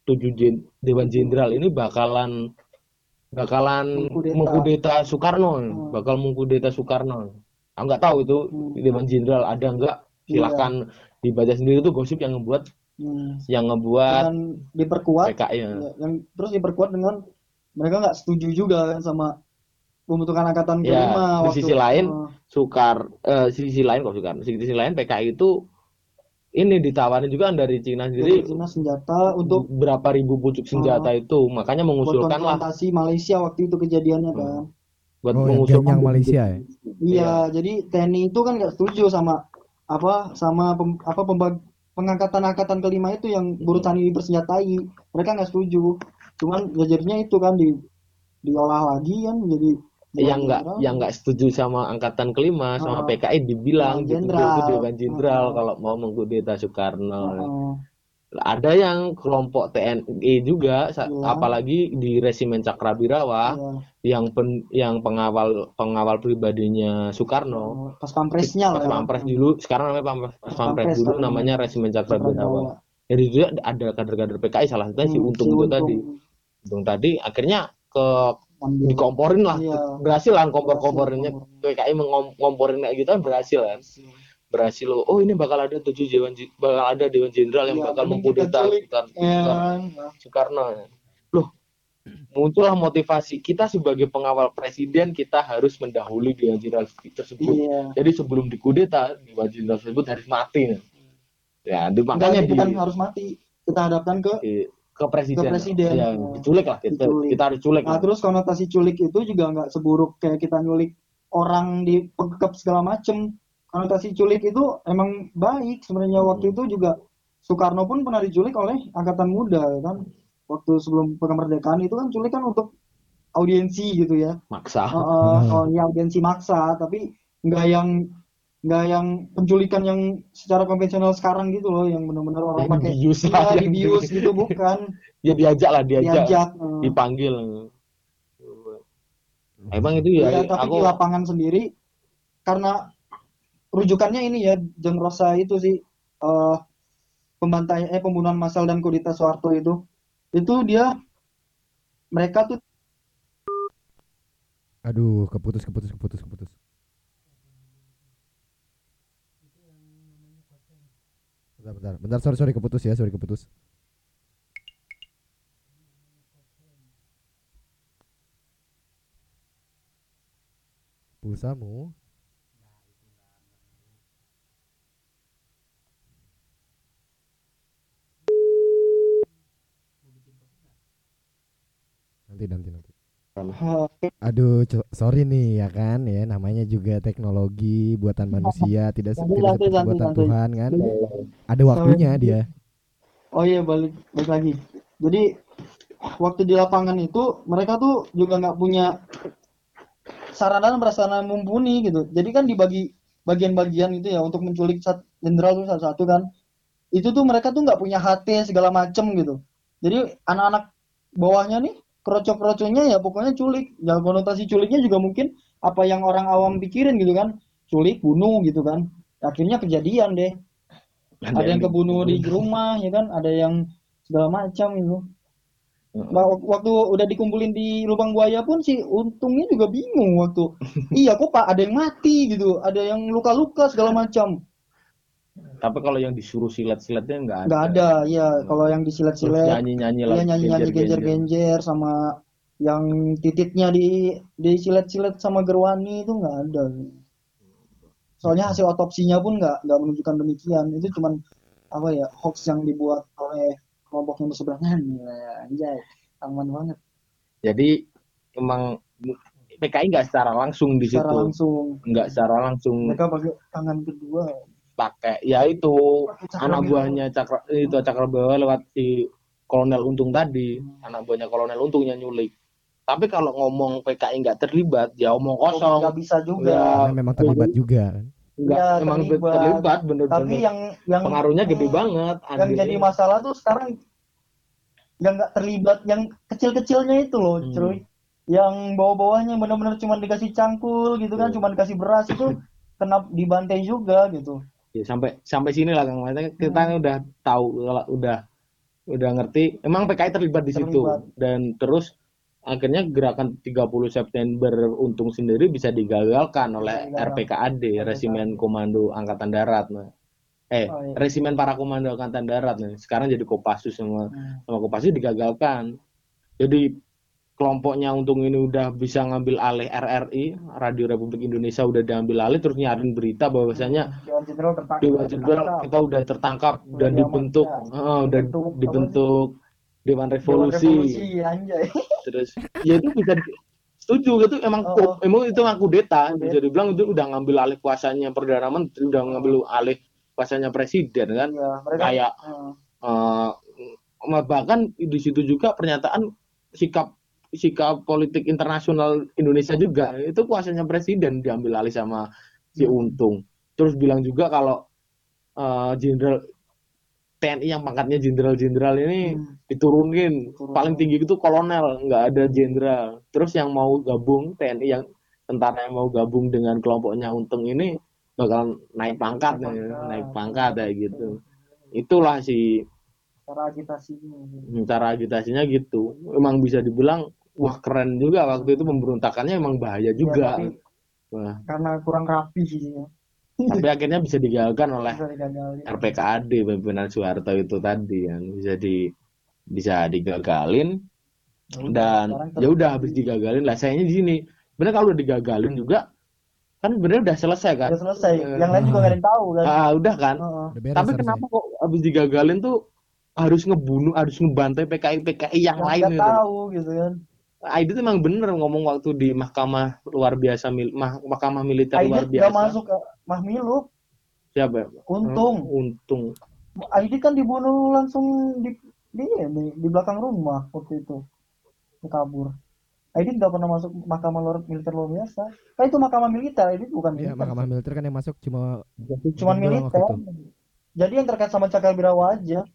tujuh jen- Dewan Jenderal ini bakalan bakalan Mengkudeta. mengkudeta Soekarno, Hmm. bakal mengkudeta Soekarno. Aku nggak tahu itu Hmm. Dewan Jenderal ada nggak? Silahkan dibaca sendiri itu gosip yang ngebuat hmm. yang ngebuat Dan diperkuat PKI ya. ya, yang terus diperkuat dengan mereka nggak setuju juga kan sama pembentukan angkatan Ya, kelima di waktu sisi lain, eh, Sukar eh, sisi lain kok Soekarno, sisi lain PKI itu ini ditawarin juga dari Cina dari sendiri Cina senjata untuk berapa ribu pucuk senjata itu makanya mengusulkan lah Malaysia waktu itu kejadiannya Hmm. kan. buat Oh, yang mengusulkan Ganyang Malaysia ya. Iya, jadi TNI itu kan nggak setuju sama apa sama pem- apa pembag- pengangkatan angkatan kelima itu yang berurusan dipersenjatai. Mereka nggak setuju. Cuman ya jadinya itu kan di diolah lagi kan jadi yang nggak yang nggak setuju sama angkatan kelima sama Oh. PKI dibilang gitu Jenderal. itu Jenderal Oh. kalau mau mengkudeta Soekarno Heeh. ada yang kelompok TNI juga Iya. apalagi di resimen Cakrabirawa Iya. yang pen- yang pengawal pengawal pribadinya Soekarno pas pampresnya pas ya. pampres dulu sekarang namanya pampres, pas pampres Pampres dulu namanya resimen Cakrabirawa jadi itu ada kader-kader PKI salah satunya si Hmm, Untung si itu Untung. tadi Untung tadi akhirnya ke Ambil. dikomporin lah Iya. berhasil lah kompor-komporinnya Berhasil PKI mengomporin kayak gitu kan berhasil kan berhasil loh oh ini bakal ada tujuh dewan bakal ada dewan jenderal yang Iya, bakal mengkudeta kita culik. Soekar- Ya, Soekarno loh muncullah motivasi kita sebagai pengawal presiden kita harus mendahului dewan jenderal tersebut Iya. jadi sebelum dikudeta dewan jenderal tersebut harus mati nih. Ya, di, Enggak, makanya di, bukan harus mati. Kita hadapkan ke di- ke presiden. Ke presiden. Ya, diculik lah kita. Diculik. Kita harus culik. Nah, lah. terus konotasi culik itu juga nggak seburuk kayak kita nyulik orang di pekep segala macem. Konotasi culik itu emang baik sebenarnya waktu itu juga Soekarno pun pernah diculik oleh angkatan muda kan. Waktu sebelum kemerdekaan itu kan culik kan untuk audiensi gitu ya. Maksa. Uh, uh, oh, ya audiensi maksa, tapi nggak yang nggak yang penculikan yang secara konvensional sekarang gitu loh, yang benar-benar orang Yang pakai dibius iya, lah, yang dibius di- gitu bukan Ya diajak lah, diajak. diajak. uh. Dipanggil. Emang itu ya, Iya, tapi aku di lapangan sendiri karena rujukannya ini ya John Rosa itu sih eh pembantai eh pembunuhan massal dan kudeta Soeharto itu itu dia mereka tuh Aduh, keputus keputus keputus keputus. Bentar, bentar, bentar, sorry, sorry, keputus ya, sorry, keputus. Pulsamu? Nanti, nanti, nanti. Eh, Aduh, sorry nih ya kan ya namanya juga teknologi buatan manusia tidak seperti buatan. Tuhan kan. Ada waktunya dia. Oh iya balik balik lagi. Jadi waktu di lapangan itu mereka tuh juga nggak punya sarana dan prasarana mumpuni gitu. Jadi kan dibagi bagian-bagian itu ya untuk menculik jenderal tuh satu-satu kan. Itu tuh mereka tuh nggak punya HT segala macem gitu. Jadi anak-anak bawahnya nih kroco-kroconya ya pokoknya culik. Ya konotasi culiknya juga mungkin apa yang orang awam pikirin gitu kan. Culik, bunuh gitu kan. Akhirnya kejadian deh. Ada yang kebunuh di rumah ya kan. Ada yang segala macam itu. Wak- waktu udah dikumpulin di lubang buaya pun sih untungnya juga bingung waktu. Iya kok pak ada yang mati gitu. Ada yang luka-luka segala macam Tapi kalau yang disuruh silat-silatnya nggak ada. nggak ada ya kalau yang Terus disilet-silet nyanyi-nyanyi iya lagi. nyanyi-nyanyi genjer-genjer. sama yang tititnya di disilet-silet sama gerwani itu nggak ada soalnya hasil otopsinya pun nggak nggak menunjukkan demikian itu cuman apa ya hoax yang dibuat oleh kelompok yang berseberangan ya anjay aman banget Jadi emang PKI nggak secara langsung di situ. secara langsung Nggak secara langsung mereka pakai tangan kedua pakai ya itu Pakai anak cakra buahnya cakra itu cakra bawah lewat si kolonel untung tadi anak buahnya kolonel untungnya nyulik tapi kalau ngomong PKI nggak terlibat ya omong kosong nggak bisa juga Ya, memang terlibat juga kan. nggak Ya, emang terlibat. terlibat, tapi bener-bener yang yang pengaruhnya gede Hmm, banget yang Andilnya. jadi masalah tuh sekarang yang nggak terlibat yang kecil-kecilnya itu loh Hmm. cuy yang bawah-bawahnya benar-benar cuma dikasih cangkul gitu kan Hmm. cuma dikasih beras itu kena dibantai juga gitu Ya, sampai sampai sini lah kang Maksudnya kita Hmm. udah tahu kalau udah udah ngerti emang PKI terlibat di situ dan terus akhirnya gerakan 30 September untung sendiri bisa digagalkan oleh digagalkan. RPKAD Resimen Komando Angkatan Darat nah. eh Oh, iya. Resimen Para Komando Angkatan Darat nih sekarang jadi Kopassus sama Hmm. sama Kopassus digagalkan jadi kelompoknya untung ini udah bisa ngambil alih RRI Radio Republik Indonesia udah diambil alih terus nyarin berita bahwasanya Dewan Jenderal tertangkap Dewan Jenderal kita udah tertangkap dan Udah dibentuk, diamankan. ah, udah Dibentuk, dibentuk Dewan Dewan Revolusi. Revolusi anjay Terus ya itu bisa setuju gitu emang Oh, oh. emang itu emang kudeta Kudeta. bisa dibilang itu udah ngambil alih kuasanya perdana menteri udah ngambil alih kuasanya presiden kan mereka kayak Hmm. eh, bahkan di situ juga pernyataan sikap sikap politik internasional Indonesia juga itu kuasanya presiden diambil alih sama si Hmm. Untung terus bilang juga kalau eh, jenderal TNI yang pangkatnya jenderal-jenderal ini Hmm. diturunin Diturunin. paling tinggi itu kolonel nggak ada jenderal terus yang mau gabung TNI yang tentara yang mau gabung dengan kelompoknya Untung ini bakal naik pangkat nih, pangkat. naik pangkat kayak gitu itulah si cara agitasinya Hmm, cara agitasinya gitu emang bisa dibilang wah keren juga. Waktu itu pemberontakannya emang bahaya juga. Ya, tapi Wah, karena kurang rapi sih ya. tapi akhirnya bisa digagalkan oleh Bisa digagalin. RPKAD pimpinan Soeharto itu tadi kan bisa di bisa digagalin. Ya dan ya udah habis digagalin. Lah sayangnya di sini. Benar kalau udah digagalin juga kan sebenarnya udah selesai kan? Udah selesai. Yang lain juga gak ada yang tahu kan? Ah udah kan? Beres tapi harusnya. kenapa kok habis digagalin tuh harus ngebunuh harus ngebantai PKI PKI yang lain nggak gitu? tahu gitu kan Aidit emang bener ngomong waktu di mahkamah luar biasa mil, mah- mahkamah militer luar Aidit gak biasa. masuk ke Mahmilu siapa? Ya? untung untung. Aidit kan dibunuh langsung di di ini, di belakang rumah waktu itu. Dia kabur. Aidit gak pernah masuk mahkamah luar militer luar biasa. Kan itu mahkamah militer Aidit bukan Iya, militer. mahkamah militer kan yang masuk cuma cuman militer. itu. jadi yang terkait sama Cakra Birawa aja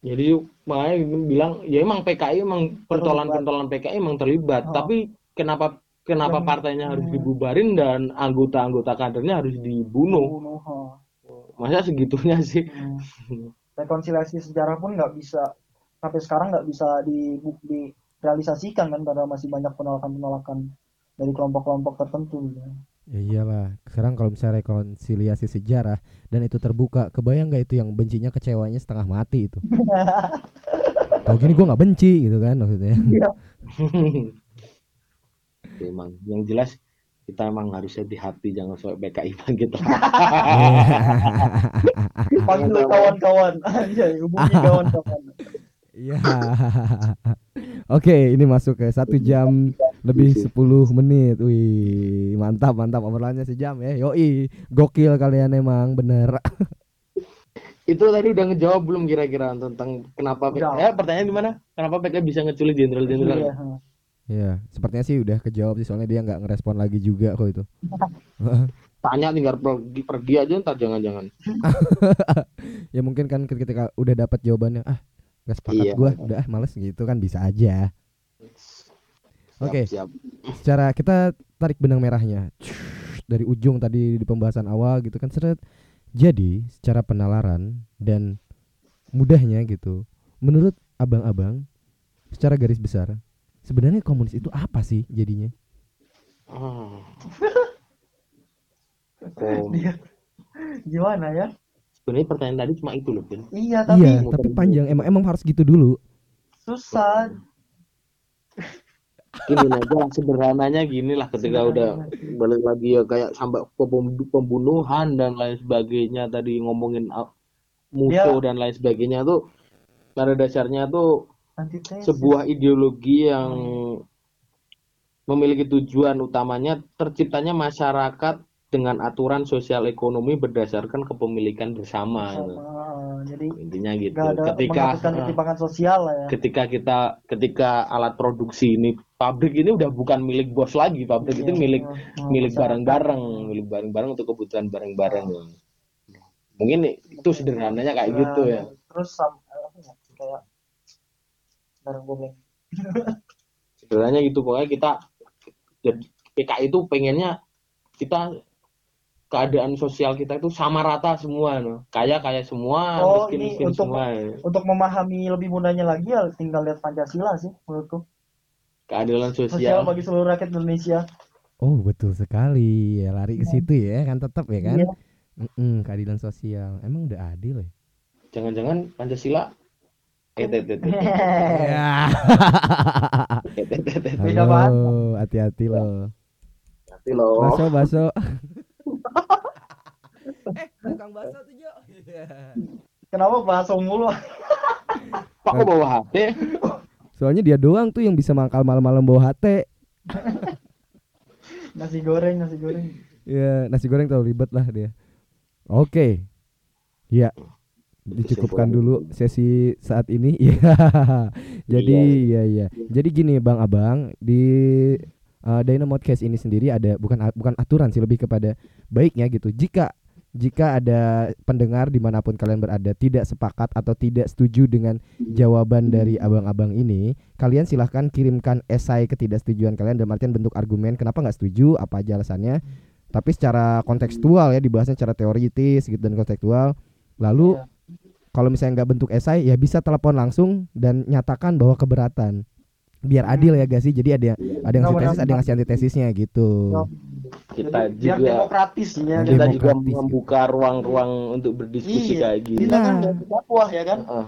jadi makanya bilang ya emang PKI emang pentolan-pentolan PKI emang terlibat Oh. tapi kenapa kenapa partainya harus Hmm. dibubarin dan anggota-anggota kadernya harus dibunuh Bunuh, ha. masa segitunya sih Hmm. rekonsiliasi sejarah pun nggak bisa sampai sekarang nggak bisa di, direalisasikan kan karena masih banyak penolakan-penolakan dari kelompok-kelompok tertentu gitu. Ya iyalah. Sekarang kalau misalnya rekonsiliasi sejarah dan itu terbuka, kebayang nggak itu yang bencinya kecewanya setengah mati itu? Kalau gini gue nggak benci gitu kan maksudnya. emang yang jelas kita emang harus hati-hati jangan sampai PKI bangkit Panggil kawan-kawan aja, hubungi kawan-kawan. Iya. Oke, ini masuk ke satu jam lebih 10 menit. Wih, mantap mantap obrolannya sejam ya. Yoi, gokil kalian emang bener. itu tadi udah ngejawab belum kira-kira tentang kenapa Udah. eh pertanyaan gimana kenapa PKI bisa ngeculik jenderal-jenderal Iya. Iya, sepertinya sih udah kejawab sih soalnya dia nggak ngerespon lagi juga kok itu. tanya tinggal pergi pergi aja ntar jangan-jangan ya mungkin kan ketika udah dapat jawabannya ah gak sepakat Iya. gua udah ah, males gitu kan bisa aja. Oke. siap, siap. secara kita tarik benang merahnya dari ujung tadi di pembahasan awal gitu kan seret jadi secara penalaran dan mudahnya gitu menurut abang-abang secara garis besar sebenarnya komunis itu apa sih jadinya Ah. Oh, Dia gimana ya? sebenarnya pertanyaan tadi cuma itu loh Ben Iya, tapi iya tapi panjang emang emang harus gitu dulu susah. gini aja sederhananya gini lah ketika udah balik lagi ya kayak sampai pem- pembunuhan dan lain sebagainya tadi ngomongin uh, musuh dan lain sebagainya tuh pada dasarnya tuh Antitesis. sebuah ideologi yang memiliki tujuan utamanya terciptanya masyarakat dengan aturan sosial ekonomi berdasarkan kepemilikan bersama gitu. Sama, jadi intinya gitu ada ketika ketimpangan sosial lah ya. ketika kita ketika alat produksi ini pabrik ini udah bukan milik bos lagi. Pabrik itu Iya, milik oh, milik bareng-bareng milik bareng-bareng untuk kebutuhan bareng-bareng mungkin itu sederhananya kayak Nah, gitu ya. Terus sam apa ya, kayak booming. sederhananya gitu. Pokoknya kita jadi PKI itu pengennya kita keadaan sosial kita itu sama rata semua no. kaya kaya semua Oh, miskin ini miskin untuk semua untuk memahami lebih mudahnya lagi ya tinggal lihat Pancasila sih menurutku. Keadilan Sosial. sosial bagi seluruh rakyat Indonesia. oh betul sekali. Ya lari ke situ ya kan? Tetap ya kan? Iya. Mm-mm, keadilan sosial. Emang udah adil ya? Jangan-jangan Pancasila? Halo hati-hati loh Hati loh baso baso Eh, tukang bakso tuh, Jo. Kenapa bahasa mulu? Pak kok bawa HP soalnya dia doang tuh yang bisa mangkal malam-malam bawa HT nasi goreng, nasi goreng. Ya, nasi goreng terlalu ribet lah dia. Oke. Ya. Dicukupkan dulu sesi saat ini. Iya. Jadi iya iya. Jadi gini Bang Abang di uh, Dynamo Podcast ini sendiri ada bukan bukan aturan sih lebih kepada baiknya gitu. Jika jika ada pendengar di mana pun kalian berada tidak sepakat atau tidak setuju dengan jawaban dari abang-abang ini, kalian silahkan kirimkan esai ketidaksetujuan kalian dalam artian bentuk argumen kenapa nggak setuju, apa aja alasannya. Tapi secara kontekstual ya dibahasnya secara teoritis gitu dan kontekstual. Lalu Iya. kalau misalnya nggak bentuk esai ya bisa telepon langsung dan nyatakan bahwa keberatan. Biar adil ya gak sih? Jadi ada ada yang ngasih tesis, ada yang ngasih antitesisnya gitu. kita Jadi, biar juga demokratis ya. kita juga Demokratis, membuka ruang-ruang untuk berdiskusi Iya. kayak gini Kita kan Nah. berdakwah ya kan? Ah,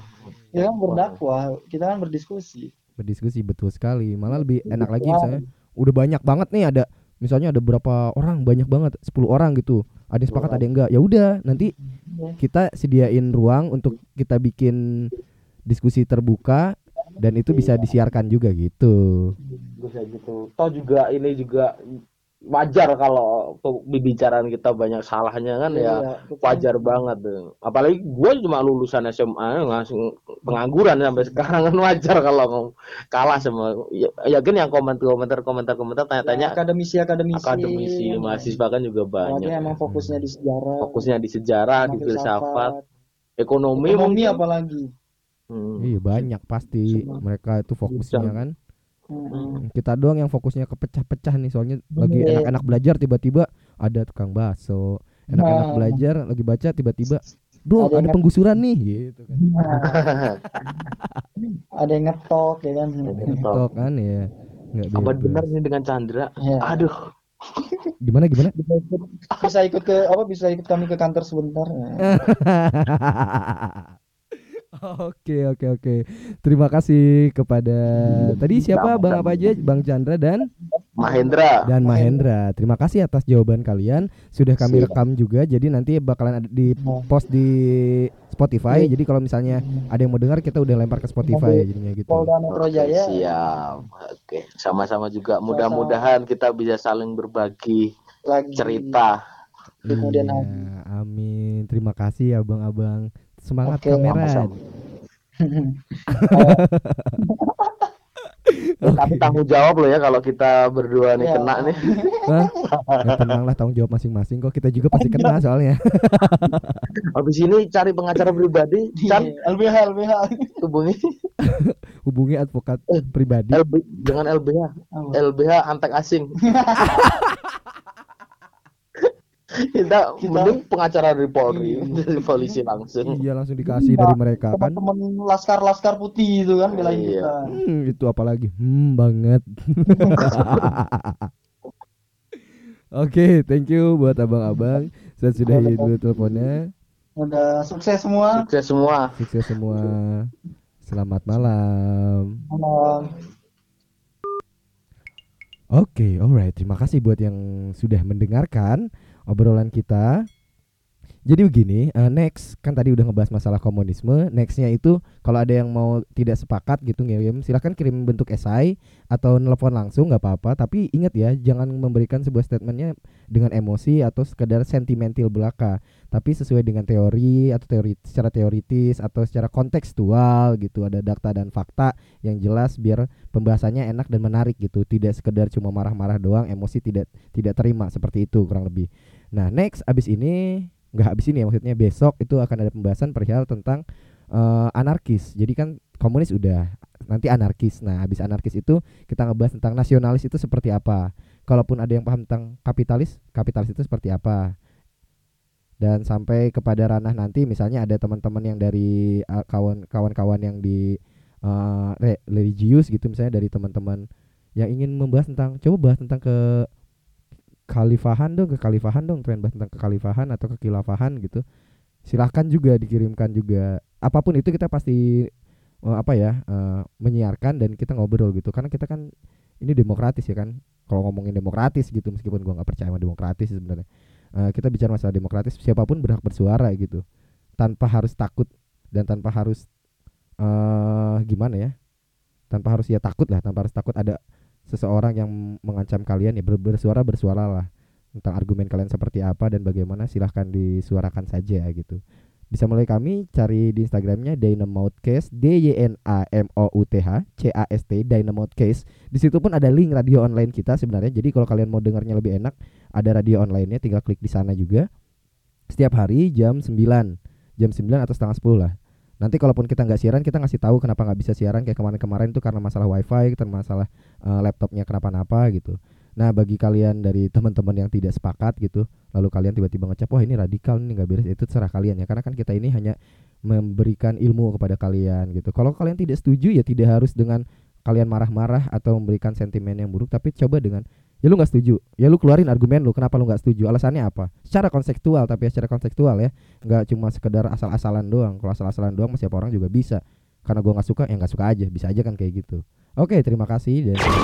Kita kan berdakwah, kita kan berdiskusi. Berdiskusi betul sekali. Malah lebih enak lagi misalnya udah banyak banget nih ada misalnya ada berapa orang banyak banget 10 orang gitu ada yang sepakat ada yang enggak ya udah nanti kita sediain ruang untuk kita bikin diskusi terbuka dan itu bisa disiarkan juga gitu. Bisa gitu. Toh juga ini juga wajar kalau pembicaraan kita banyak salahnya kan ya. Iya, kita- wajar banget. Apalagi gue cuma lulusan SMA langsung pengangguran sampai sekarang kan wajar kalau mau kalah sama ya, yakin yang komentar komentar komentar komentar tanya-tanya akademisi. akademisi akademisi mahasiswa kan juga banyak. Apalagi emang fokusnya di sejarah fokusnya di sejarah di sama filsafat ekonomi, ekonomi mungkin. apalagi Hmm. iya banyak pasti mereka itu fokusnya Bisa. kan Mm-mm. kita doang yang fokusnya ke pecah-pecah nih soalnya lagi Iya. enak-enak belajar tiba-tiba ada tukang bakso enak-enak Nah. belajar lagi baca tiba-tiba bro Ada ada, yang- penggusuran nih gitu kan ada yang ngetok ya kan TikTok kan ya nggak apa benar nih dengan Chandra Ya. aduh gimana gimana bisa ikut bisa ikut ke apa bisa ikut kami ke kantor sebentar Eh. Oke oke oke. Terima kasih kepada tadi siapa Bang apa aja Bang Chandra dan Mahendra dan Mahendra. Terima kasih atas jawaban kalian. Sudah kami rekam juga. Jadi nanti bakalan ada di post di Spotify. Jadi kalau misalnya ada yang mau dengar kita udah lempar ke Spotify ya jadinya gitu. Polda Metro Oke, Jaya siap oke sama-sama juga mudah-mudahan kita bisa saling berbagi lagi cerita di kemudian Iya, hari amin. Terima kasih abang-abang. Semangat Oke, kamera. sama-sama. tapi tanggung jawab loh ya kalau kita berdua nih Ya. kena nih Hah? Ya, tenanglah tanggung jawab masing-masing kok kita juga pasti kena soalnya. habis ini cari pengacara pribadi Chan Iya, LBH LBH hubungi Hubungi advokat pribadi. LB dengan LBH? LBH antek asing kita, Kita- mending pengacara dari Polri dari polisi langsung Iya langsung dikasih dari mereka kan. teman-teman laskar laskar putih itu kan belain Iya. kita Hmm, itu apalagi hmm banget. Oke, thank you buat abang-abang. Saya sudahi dulu teleponnya. udah sukses semua sukses semua Sukses semua. Selamat malam. Malam. Oke, alright. Terima kasih buat yang sudah mendengarkan obrolan kita. Jadi begini, eh, next kan tadi udah ngebahas masalah komunisme. Nextnya itu kalau ada yang mau tidak sepakat gitu ngirim, silahkan kirim bentuk esai atau nelpon langsung nggak apa-apa. Tapi ingat ya, jangan memberikan sebuah statementnya dengan emosi atau sekedar sentimental belaka. Tapi sesuai dengan teori atau teori secara teoritis atau secara kontekstual gitu. Ada data dan fakta yang jelas biar pembahasannya enak dan menarik gitu. Tidak sekedar cuma marah-marah doang, emosi tidak tidak terima seperti itu kurang lebih. Nah, next abis ini nggak habis ini ya maksudnya besok itu akan ada pembahasan perihal tentang eh, anarkis. Jadi kan komunis udah nanti anarkis. Nah, habis anarkis itu kita ngebahas tentang nasionalis itu seperti apa. Kalaupun ada yang paham tentang kapitalis, kapitalis itu seperti apa. Dan sampai kepada ranah nanti misalnya ada teman-teman yang dari eh, kawan kawan-kawan yang di re- religius gitu misalnya dari teman-teman yang ingin membahas tentang coba bahas tentang ke khalifahan dong, ke khalifahan dong, pengen bahas tentang kekhalifahan atau kekilafahan gitu. Silahkan juga dikirimkan juga. Apa pun itu kita pasti eh, apa ya eh, menyiarkan dan kita ngobrol gitu. Karena kita kan ini demokratis ya kan. Kalau ngomongin demokratis gitu meskipun gua nggak percaya sama demokratis sebenarnya. Eh, kita bicara masalah demokratis siapa pun berhak bersuara gitu. Tanpa harus takut dan tanpa harus eh gimana ya? Tanpa harus ya takut lah, tanpa harus takut ada seseorang yang mengancam kalian ya ber- bersuara bersuara lah. Tentang argumen kalian seperti apa dan bagaimana silahkan disuarakan saja gitu. Bisa mulai kami cari di Instagramnya Dynamoutcast D Y N A M O U T H C A S T Dynamoutcast di situ pun ada link radio online kita sebenarnya. Jadi kalau kalian mau dengarnya lebih enak ada radio online-nya tinggal klik di sana juga. Setiap hari jam 9 jam 9 atau setengah 10 lah nanti kalaupun kita nggak siaran kita ngasih tahu kenapa nggak bisa siaran. Kayak kemarin-kemarin itu karena masalah wifi karena masalah eh, laptopnya kenapa-napa gitu. Nah bagi kalian dari teman-teman yang tidak sepakat gitu lalu kalian tiba-tiba ngecap wah ini radikal ini nggak beres itu terserah kalian ya. Karena kan kita ini hanya memberikan ilmu kepada kalian gitu. Kalau kalian tidak setuju ya tidak harus dengan kalian marah-marah atau memberikan sentimen yang buruk tapi coba dengan ya lu nggak setuju. Ya lu keluarin argumen lu kenapa lu nggak setuju? Alasannya apa? Secara konseptual tapi ya secara konseptual ya. Nggak cuma sekedar asal-asalan doang. Kalau asal-asalan doang mah siapa orang juga bisa. Karena gua nggak suka ya nggak suka aja. Bisa aja kan kayak gitu. Oke terima kasih. Dan dulu.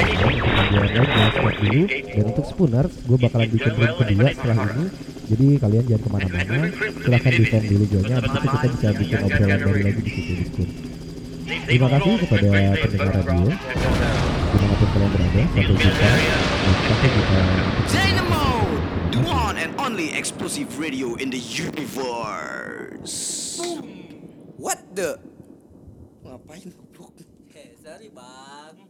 Dan untuk spooners gue bakalan bikin room kedua setelah ini. Jadi kalian jangan ke mana-mana. Silahkan defend dulu guanya habis itu kita bisa bikin obrolan baru lagi di situ di spoon terima kasih kepada pendengar radio di mana pun kalian berada sampai jumpa sampai jumpa Dynamo, the one and only explosive radio in the universe. What the? Ngapain goblok? Eh, sorry bang.